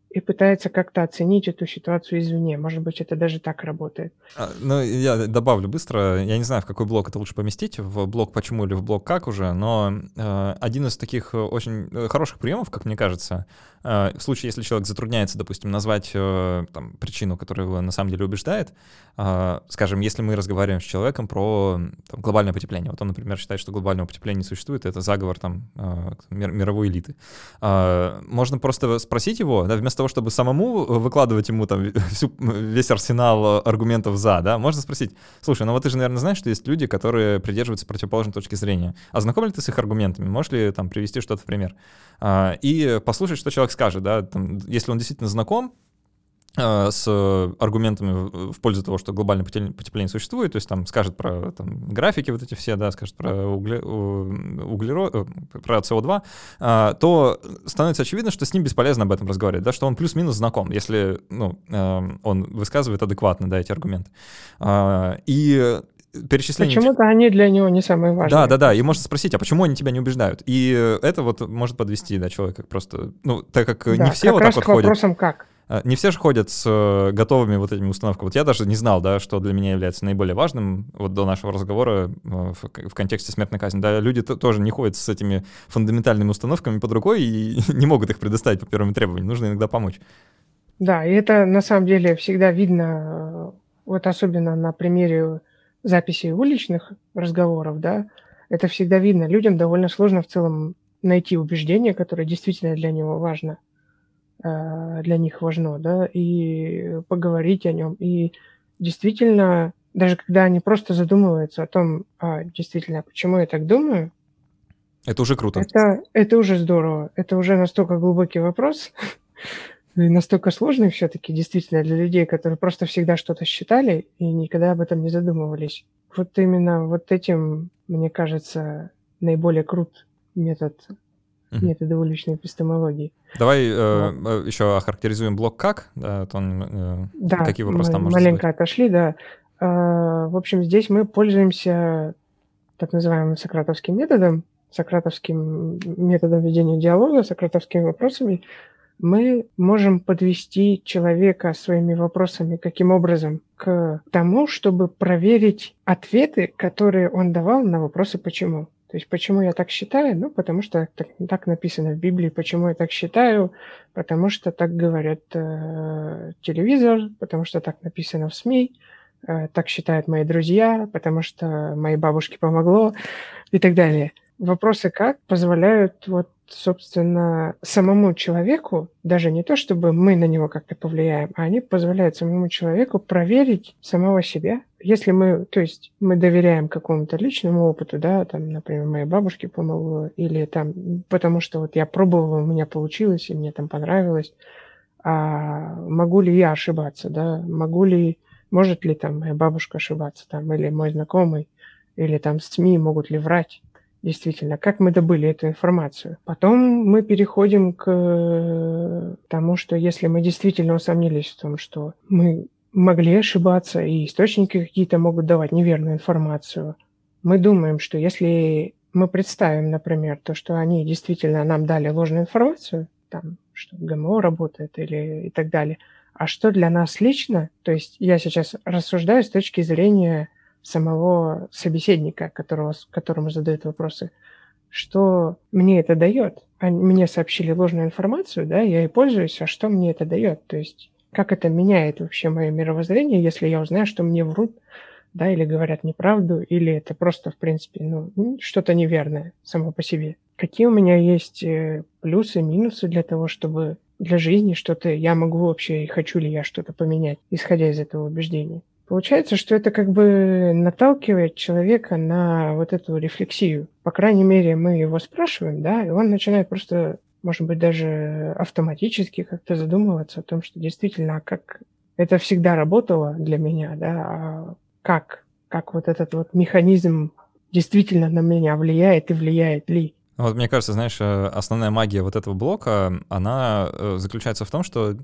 и пытается как-то оценить эту ситуацию извне. Может быть, это даже так работает. А, ну, я добавлю быстро. Я не знаю, в какой блок это лучше поместить, в блок почему или в блок как уже, но э, один из таких очень э, хороших приемов, как мне кажется, э, в случае, если человек затрудняется, допустим, назвать э, там, причину, которая его на самом деле убеждает, э, скажем, если мы разговариваем с человеком про там, глобальное потепление, вот он, например, считает, что глобального потепления не существует, это заговор там э, мировой элиты, э, можно просто спросить его, да, вместо того, чтобы самому выкладывать ему там всю, весь арсенал аргументов за, да, можно спросить, слушай, ну вот ты же, наверное, знаешь, что есть люди, которые придерживаются противоположной точки зрения. А знаком ли ты с их аргументами? Можешь ли там привести что-то в пример? А, и послушать, что человек скажет, да, там, если он действительно знаком, Э, с аргументами в пользу того, что глобальное потепление существует, то есть там скажет про там, графики вот эти все, да, скажет про угле, углерод, э, про СО2, а, то становится очевидно, что с ним бесполезно об этом разговаривать, да, что он плюс-минус знаком, если ну, он высказывает адекватно да, эти аргументы. И перечисление... Почему-то они для него не самые важные. Да, да, да. И можно спросить, а почему они тебя не убеждают? И это вот может подвести, да, человека просто... Ну, так как да, не все как вот так вот ходят... вопросом как. А, не все же ходят с э, готовыми вот этими установками. Вот я даже не знал, да, что для меня является наиболее важным вот до нашего разговора э, в, контексте смертной казни. Да, люди тоже не ходят с этими фундаментальными установками под рукой и не могут их предоставить по первым требованиям. Нужно иногда помочь. Да, и это на самом деле всегда видно, э, вот особенно на примере записи уличных разговоров, да, это всегда видно. Людям довольно сложно в целом найти убеждение, которое действительно для него важно – для них важно, да, и поговорить о нем. И действительно, даже когда они просто задумываются о том, а, действительно, почему я так думаю, это уже круто. Это, это уже здорово. Это уже настолько глубокий вопрос, и настолько сложный все-таки, действительно, для людей, которые просто всегда что-то считали и никогда об этом не задумывались. Вот именно вот этим, мне кажется, наиболее крут метод mm-hmm. методы уличной эпистемологии. Давай э, вот. Э, еще охарактеризуем блок как. Да, то он, э, да какие вопросы там можно маленько задать? отошли, да. Э, в общем, здесь мы пользуемся так называемым сократовским методом, сократовским методом ведения диалога, сократовскими вопросами, мы можем подвести человека своими вопросами каким образом к тому, чтобы проверить ответы, которые он давал на вопросы «почему?». То есть почему я так считаю? Ну, потому что так, так написано в Библии. Почему я так считаю? Потому что так говорят э, телевизор, потому что так написано в СМИ, э, так считают мои друзья, потому что моей бабушке помогло и так далее. Вопросы как позволяют вот собственно, самому человеку, даже не то, чтобы мы на него как-то повлияем, а они позволяют самому человеку проверить самого себя. Если мы, то есть мы доверяем какому-то личному опыту, да, там, например, моей бабушке помогло, или там, потому что вот я пробовала, у меня получилось, и мне там понравилось, а могу ли я ошибаться, да, могу ли, может ли там моя бабушка ошибаться, там, или мой знакомый, или там СМИ могут ли врать, действительно, как мы добыли эту информацию. Потом мы переходим к тому, что если мы действительно усомнились в том, что мы могли ошибаться, и источники какие-то могут давать неверную информацию, мы думаем, что если мы представим, например, то, что они действительно нам дали ложную информацию, там, что ГМО работает или и так далее, а что для нас лично, то есть я сейчас рассуждаю с точки зрения самого собеседника, которого, которому задают вопросы, что мне это дает. Мне сообщили ложную информацию, да, я и пользуюсь, а что мне это дает? То есть как это меняет вообще мое мировоззрение, если я узнаю, что мне врут, да, или говорят неправду, или это просто, в принципе, ну, что-то неверное само по себе. Какие у меня есть э, плюсы, минусы для того, чтобы для жизни что-то я могу вообще, и хочу ли я что-то поменять, исходя из этого убеждения. Получается, что это как бы наталкивает человека на вот эту рефлексию. По крайней мере, мы его спрашиваем, да, и он начинает просто, может быть, даже автоматически как-то задумываться о том, что действительно, а как это всегда работало для меня, да, а как, как вот этот вот механизм действительно на меня влияет и влияет ли. Вот мне кажется, знаешь, э, основная магия вот этого блока, она э, заключается в том, что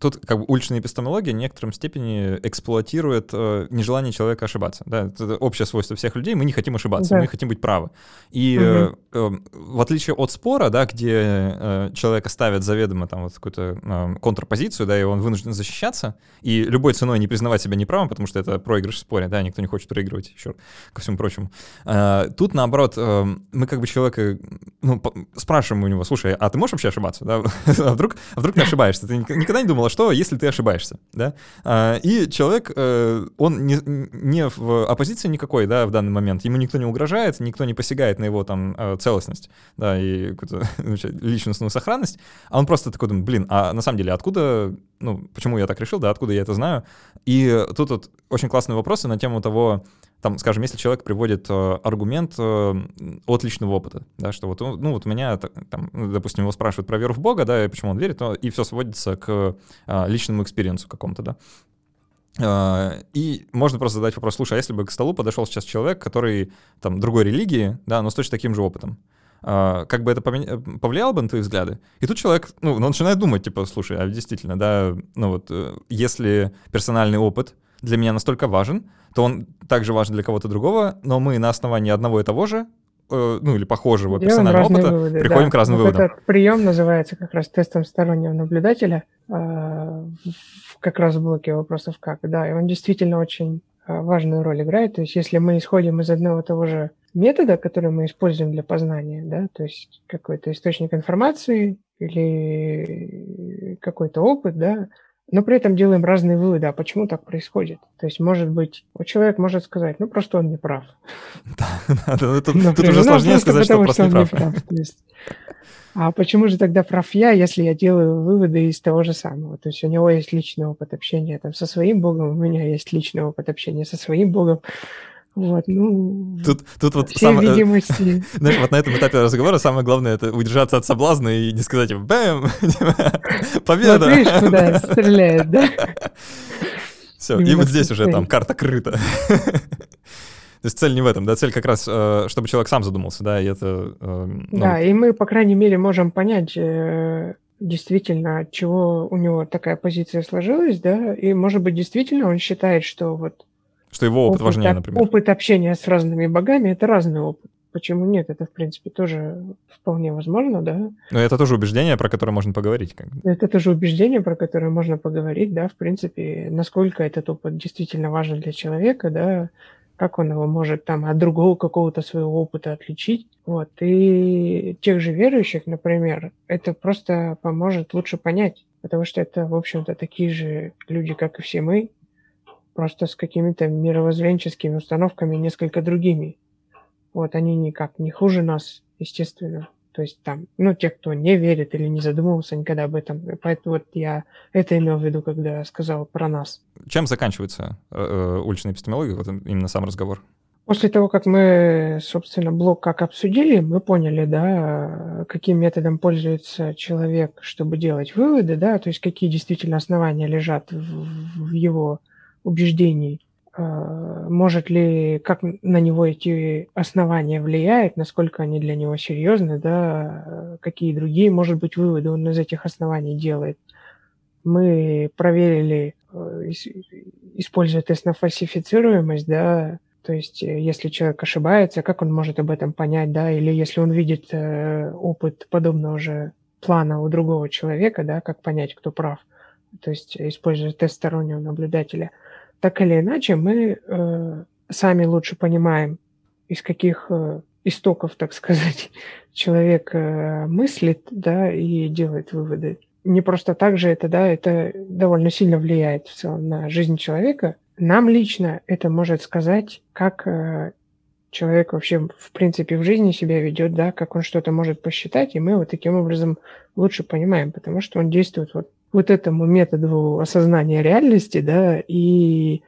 тут как бы уличная эпистемология в некотором степени эксплуатирует э, нежелание человека ошибаться. Да? Это общее свойство всех людей. Мы не хотим ошибаться, да. мы хотим быть правы. И угу. э, э, в отличие от спора, да, где э, человека ставят заведомо там вот какую-то э, контрпозицию, да, и он вынужден защищаться, и любой ценой не признавать себя неправым, потому что это проигрыш в споре, да, никто не хочет проигрывать, еще ко всему прочему. Э, тут, наоборот, э, мы как бы человека ну, спрашиваем у него, слушай, а ты можешь вообще ошибаться? Да? а, вдруг, а вдруг ты ошибаешься? Ты никогда не думала, что если ты ошибаешься, да? А, и человек, э, он не, не в оппозиции никакой, да, в данный момент, ему никто не угрожает, никто не посягает на его там э, целостность, да, и личностную сохранность, а он просто такой думает, блин, а на самом деле откуда, ну, почему я так решил, да, откуда я это знаю? И тут вот очень классные вопросы на тему того, там, скажем, если человек приводит э, аргумент э, от личного опыта, да, что вот, ну, вот у меня, там, ну, допустим, его спрашивают про веру в Бога, да, и почему он верит, то, и все сводится к э, личному experience у какому-то, да. Э, и можно просто задать вопрос, слушай, а если бы к столу подошел сейчас человек, который там другой религии, да, но с точно таким же опытом, как бы это повлияло бы на твои взгляды? И тут человек, ну, он начинает думать, типа, слушай, а действительно, да, ну вот, если персональный опыт для меня настолько важен, то он также важен для кого-то другого, но мы на основании одного и того же э, ну или похожего Делаем персонального опыта выводы, приходим да. к разным вот выводам. Этот прием называется как раз тестом стороннего наблюдателя, э, как раз в блоке вопросов как. Да, и он действительно очень э, важную роль играет. То есть если мы исходим из одного и того же метода, который мы используем для познания, да, то есть какой-то источник информации или какой-то опыт, да, но при этом делаем разные выводы, а почему так происходит. То есть, может быть, человек может сказать, ну, просто он не прав. Да, тут уже ну, сложнее сказать, что просто не прав. А почему же тогда прав я, если я делаю выводы из того же самого? То есть у него есть личный опыт общения там, со своим Богом, у меня есть личный опыт общения со своим Богом. Вот, ну, тут, тут вот все самое, видимости. Знаешь, вот на этом этапе разговора самое главное — это удержаться от соблазна и не сказать «бэм!» Победа! Вот видишь, куда стреляет, да? Все, и вот здесь уже там карта крыта. То есть цель не в этом, да, цель как раз, э, чтобы человек сам задумался, да, и это... Э, ну... Да, и мы, по крайней мере, можем понять э, действительно, от чего у него такая позиция сложилась, да, и, может быть, действительно он считает, что вот что его опыт, опыт важнее, например. Опыт общения с разными богами – это разный опыт. Почему нет? Это, в принципе, тоже вполне возможно, да. Но это тоже убеждение, про которое можно поговорить. Как бы. Это тоже убеждение, про которое можно поговорить, да, в принципе, насколько этот опыт действительно важен для человека, да, как он его может там от другого какого-то своего опыта отличить. Вот. И тех же верующих, например, это просто поможет лучше понять, потому что это, в общем-то, такие же люди, как и все мы, просто с какими-то мировоззренческими установками несколько другими. Вот они никак не хуже нас, естественно. То есть там, ну, те, кто не верит или не задумывался никогда об этом. Поэтому вот я это имел в виду, когда сказал про нас. Чем заканчивается э, э уличная эпистемология, вот именно сам разговор? После того, как мы, собственно, блок как обсудили, мы поняли, да, каким методом пользуется человек, чтобы делать выводы, да, то есть какие действительно основания лежат в, в его убеждений, а, может ли, как на него эти основания влияют, насколько они для него серьезны, да, какие другие, может быть, выводы он из этих оснований делает. Мы проверили, э, используя тест на фальсифицируемость, да, то есть, э, если человек ошибается, как он может об этом понять, да, или если он видит э, опыт подобного же плана у другого человека, да, как понять, кто прав, то есть, используя тест стороннего наблюдателя. Так или иначе, мы э, сами лучше понимаем, из каких э, истоков, так сказать, человек э, мыслит, да, и делает выводы. Не просто так же это, да, это довольно сильно влияет в целом на жизнь человека, нам лично это может сказать, как э, человек вообще в принципе в жизни себя ведет, да, как он что-то может посчитать, и мы вот таким образом лучше понимаем, потому что он действует вот, вот этому методу осознания реальности, да, и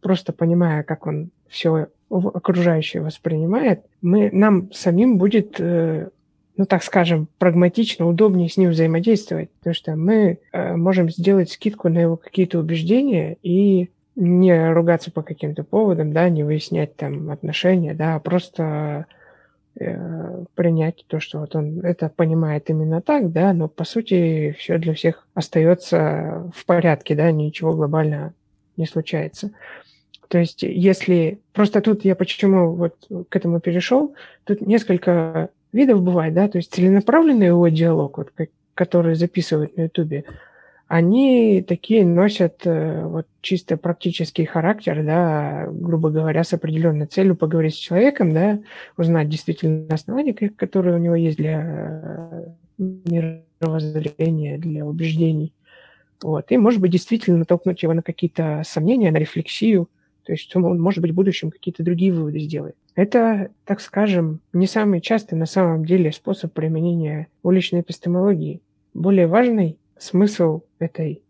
просто понимая, как он все окружающее воспринимает, мы, нам самим будет, э, ну так скажем, прагматично, удобнее с ним взаимодействовать, потому что мы э, можем сделать скидку на его какие-то убеждения и не ругаться по каким-то поводам, да, не выяснять там отношения, да, а просто э, принять то, что вот он это понимает именно так, да, но по сути все для всех остается в порядке, да, ничего глобально не случается. То есть, если просто тут я почему вот к этому перешел, тут несколько видов бывает, да, то есть целенаправленный его диалог, вот, который записывают на Ютубе, они такие носят э, вот чисто практический характер, да, грубо говоря, с определенной целью поговорить с человеком, да, узнать действительно основания, которые у него есть для э, мировоззрения, для убеждений. Вот. И, может быть, действительно натолкнуть его на какие-то сомнения, на рефлексию, то есть он, может быть, в будущем какие-то другие выводы сделает. Это, так скажем, не самый частый на самом деле способ применения уличной эпистемологии. Более важный смысл этой,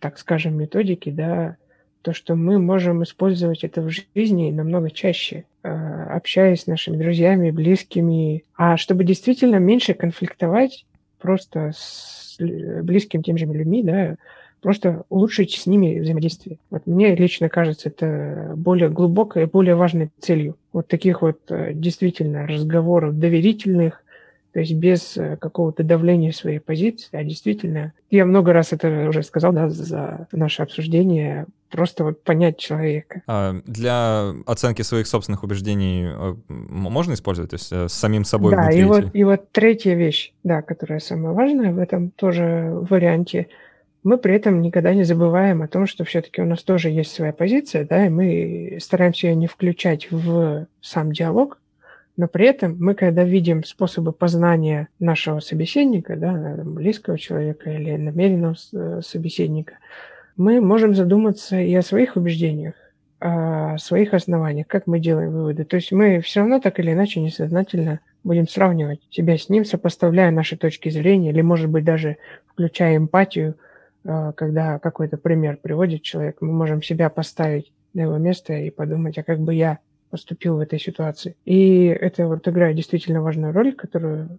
так скажем, методики, да, то, что мы можем использовать это в жизни намного чаще, а, общаясь с нашими друзьями, близкими, а чтобы действительно меньше конфликтовать просто с близкими тем же людьми, да, просто улучшить с ними взаимодействие. Вот мне лично кажется, это более глубокой и более важной целью. Вот таких вот э, действительно разговоров доверительных, то есть без э, какого-то давления своей позиции, а действительно, я много раз это уже сказал, да, за наше обсуждение, просто вот понять человека. А для оценки своих собственных убеждений э, можно использовать, то есть э, с самим собой Да, и вот, и вот третья вещь, да, которая самая важная в этом тоже варианте, мы при этом никогда не забываем о том, что все-таки у нас тоже есть своя позиция, да, и мы стараемся ее не включать в сам диалог, но при этом мы, когда видим способы познания нашего собеседника, да, близкого человека или намеренного э, собеседника, мы можем задуматься и о своих убеждениях, о своих основаниях, как мы делаем выводы. То есть мы все равно так или иначе несознательно будем сравнивать себя с ним, сопоставляя наши точки зрения, или, может быть, даже включая эмпатию, э, когда какой-то пример приводит человек, мы можем себя поставить на его место и подумать, а как бы я поступил в этой ситуации. И это вот играет действительно важную роль, которую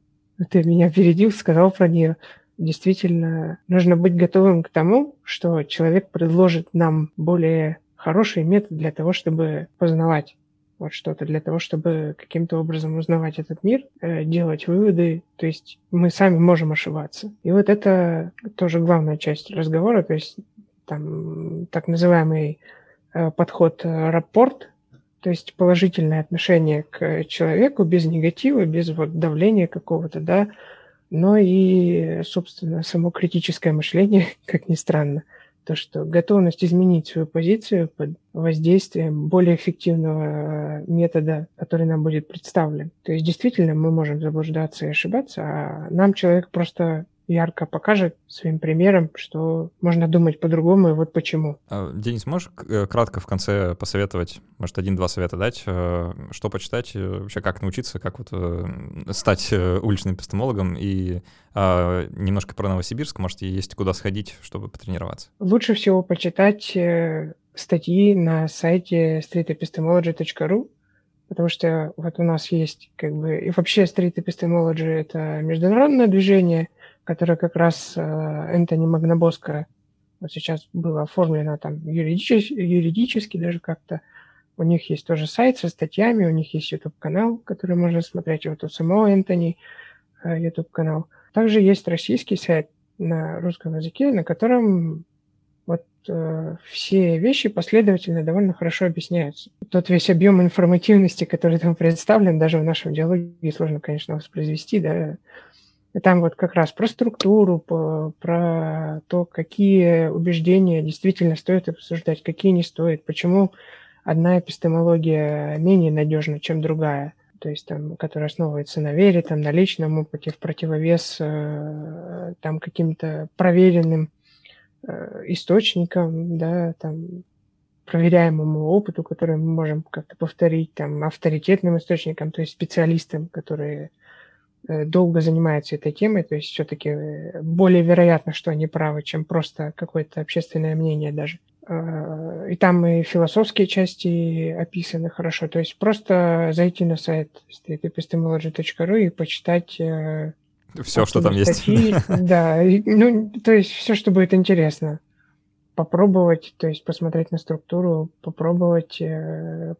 ты меня опередил, сказал про нее. Действительно, нужно быть готовым к тому, что человек предложит нам более хороший метод для того, чтобы познавать вот что-то, для того, чтобы каким-то образом узнавать этот мир, э, делать выводы. То есть мы сами можем ошибаться. И вот это тоже главная часть разговора, то есть там так называемый э, подход э, рапорт, то есть положительное отношение к человеку без негатива, без вот давления какого-то, да, но и, собственно, само критическое мышление, как ни странно, то, что готовность изменить свою позицию под воздействием более эффективного метода, который нам будет представлен. То есть действительно мы можем заблуждаться и ошибаться, а нам человек просто ярко покажет своим примером, что можно думать по-другому, и вот почему. А, Денис, можешь э, кратко в конце посоветовать, может, один-два совета дать, э, что почитать, э, вообще как научиться, как вот стать уличным эпистемологом, и а, немножко про Новосибирск, может, есть куда сходить, чтобы потренироваться? Лучше всего почитать статьи на сайте streetepistemology.ru, потому что вот у нас есть как бы... И вообще Street Epistemology — это международное движение, которое как раз э, Энтони Магнабоско вот сейчас было оформлено там юридически, юридически даже как-то. У них есть тоже сайт со статьями, у них есть YouTube-канал, который можно смотреть, вот у самого Энтони э, YouTube-канал. Также есть российский сайт на русском языке, на котором вот э, все вещи последовательно довольно хорошо объясняются. Тот весь объем информативности, который там представлен, даже в нашем диалоге сложно, конечно, воспроизвести, да, и там вот как раз про структуру, по, про то, какие убеждения действительно стоит обсуждать, какие не стоит, почему одна эпистемология менее надежна, чем другая, то есть там, которая основывается на вере, там, на личном опыте, в противовес э, там каким-то проверенным э, источникам, да, там, проверяемому опыту, который мы можем как-то повторить, там, авторитетным источникам, то есть специалистам, которые долго занимаются этой темой, то есть все-таки э, более вероятно, что они правы, чем просто какое-то общественное мнение даже. Э, и там и философские части описаны хорошо. То есть просто зайти на сайт streetepistemology.ru и почитать все, что там статьи. есть. Да, ну, то есть все, что будет интересно. Попробовать, то есть посмотреть на структуру, попробовать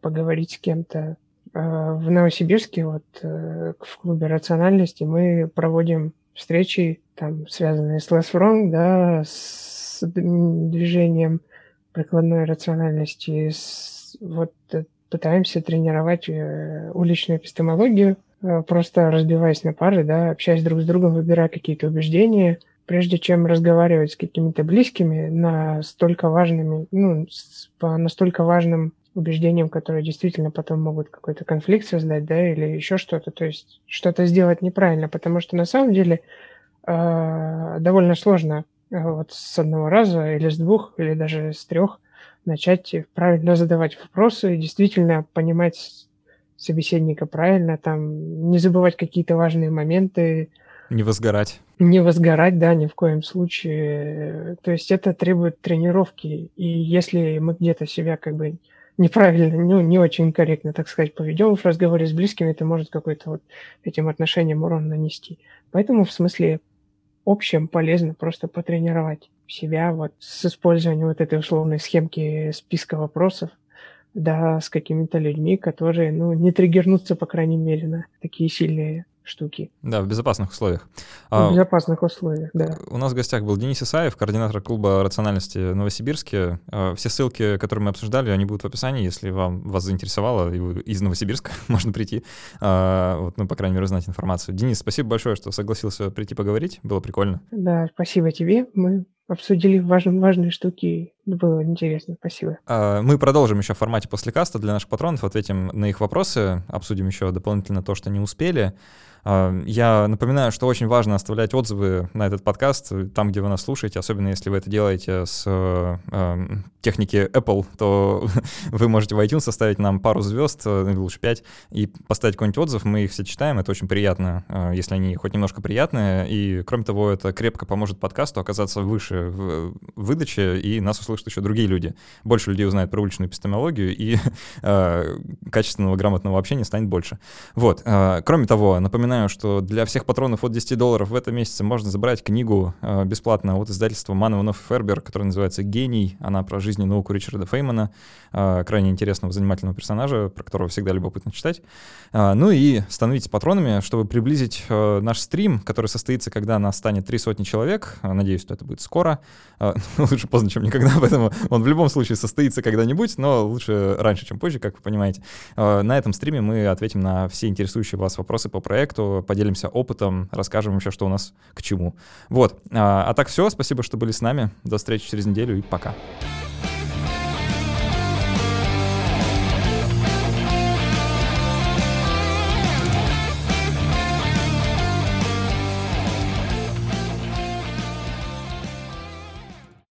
поговорить с кем-то, а, в Новосибирске, вот э, в клубе рациональности, мы проводим встречи, там, связанные с Less Wrong, да, с движением прикладной рациональности, с, вот э, пытаемся тренировать э, уличную эпистемологию, просто разбиваясь на пары, да, общаясь друг с другом, выбирая какие-то убеждения, прежде чем разговаривать с какими-то близкими на столько важными, ну, по настолько важным убеждениям, которые действительно потом могут какой-то конфликт создать, да, или еще что-то, то есть что-то сделать неправильно, потому что на самом деле э, довольно сложно э, вот с одного раза или с двух, или даже с трех начать правильно задавать вопросы и действительно понимать собеседника правильно, там не забывать какие-то важные моменты. Не возгорать. Не возгорать, да, ни в коем случае. То есть это требует тренировки. И если мы где-то себя как бы неправильно, ну, не очень корректно, так сказать, поведем в разговоре с близкими, это может какой-то вот этим отношениям урон нанести. Поэтому в смысле общем полезно просто потренировать себя вот с использованием вот этой условной схемки списка вопросов, да, с какими-то людьми, которые, ну, не триггернутся, по крайней мере, на такие сильные штуки. Да, в безопасных условиях. В а, безопасных условиях, да. У нас в гостях был Денис Исаев, координатор клуба рациональности в Новосибирске. А, все ссылки, которые мы обсуждали, они будут в описании. Если вам вас заинтересовало, и вы из Новосибирска, можно прийти, а, вот, ну, по крайней мере, узнать информацию. Денис, спасибо большое, что согласился прийти поговорить. Было прикольно. Да, спасибо тебе. Мы обсудили важные, важные штуки. Было интересно, спасибо. Мы продолжим еще в формате после каста для наших патронов, ответим на их вопросы, обсудим еще дополнительно то, что не успели. Я напоминаю, что очень важно оставлять отзывы на этот подкаст там, где вы нас слушаете, особенно если вы это делаете с э, техники Apple, то вы можете в iTunes оставить нам пару звезд, э, лучше пять, и поставить какой-нибудь отзыв, мы их все читаем, это очень приятно, э, если они хоть немножко приятные, и кроме того, это крепко поможет подкасту оказаться выше в выдаче, и нас услышат еще другие люди. Больше людей узнают про уличную эпистемологию, и э, качественного, грамотного общения станет больше. Вот. Э, кроме того, напоминаю, напоминаю, что для всех патронов от 10 долларов в этом месяце можно забрать книгу э, бесплатно от издательства Манованов и Фербер, которая называется «Гений». Она про жизнь и науку Ричарда Феймана, э, крайне интересного, занимательного персонажа, про которого всегда любопытно читать. Э, ну и становитесь патронами, чтобы приблизить наш стрим, который состоится, когда нас станет три сотни человек. Надеюсь, что это будет скоро. Лучше поздно, чем никогда, поэтому он в любом случае состоится когда-нибудь, но лучше раньше, чем позже, как вы понимаете. На этом стриме мы ответим на все интересующие вас вопросы по проекту, поделимся опытом, расскажем еще, что у нас к чему. Вот. А, а так все, спасибо, что были с нами. До встречи через неделю и пока. Пока.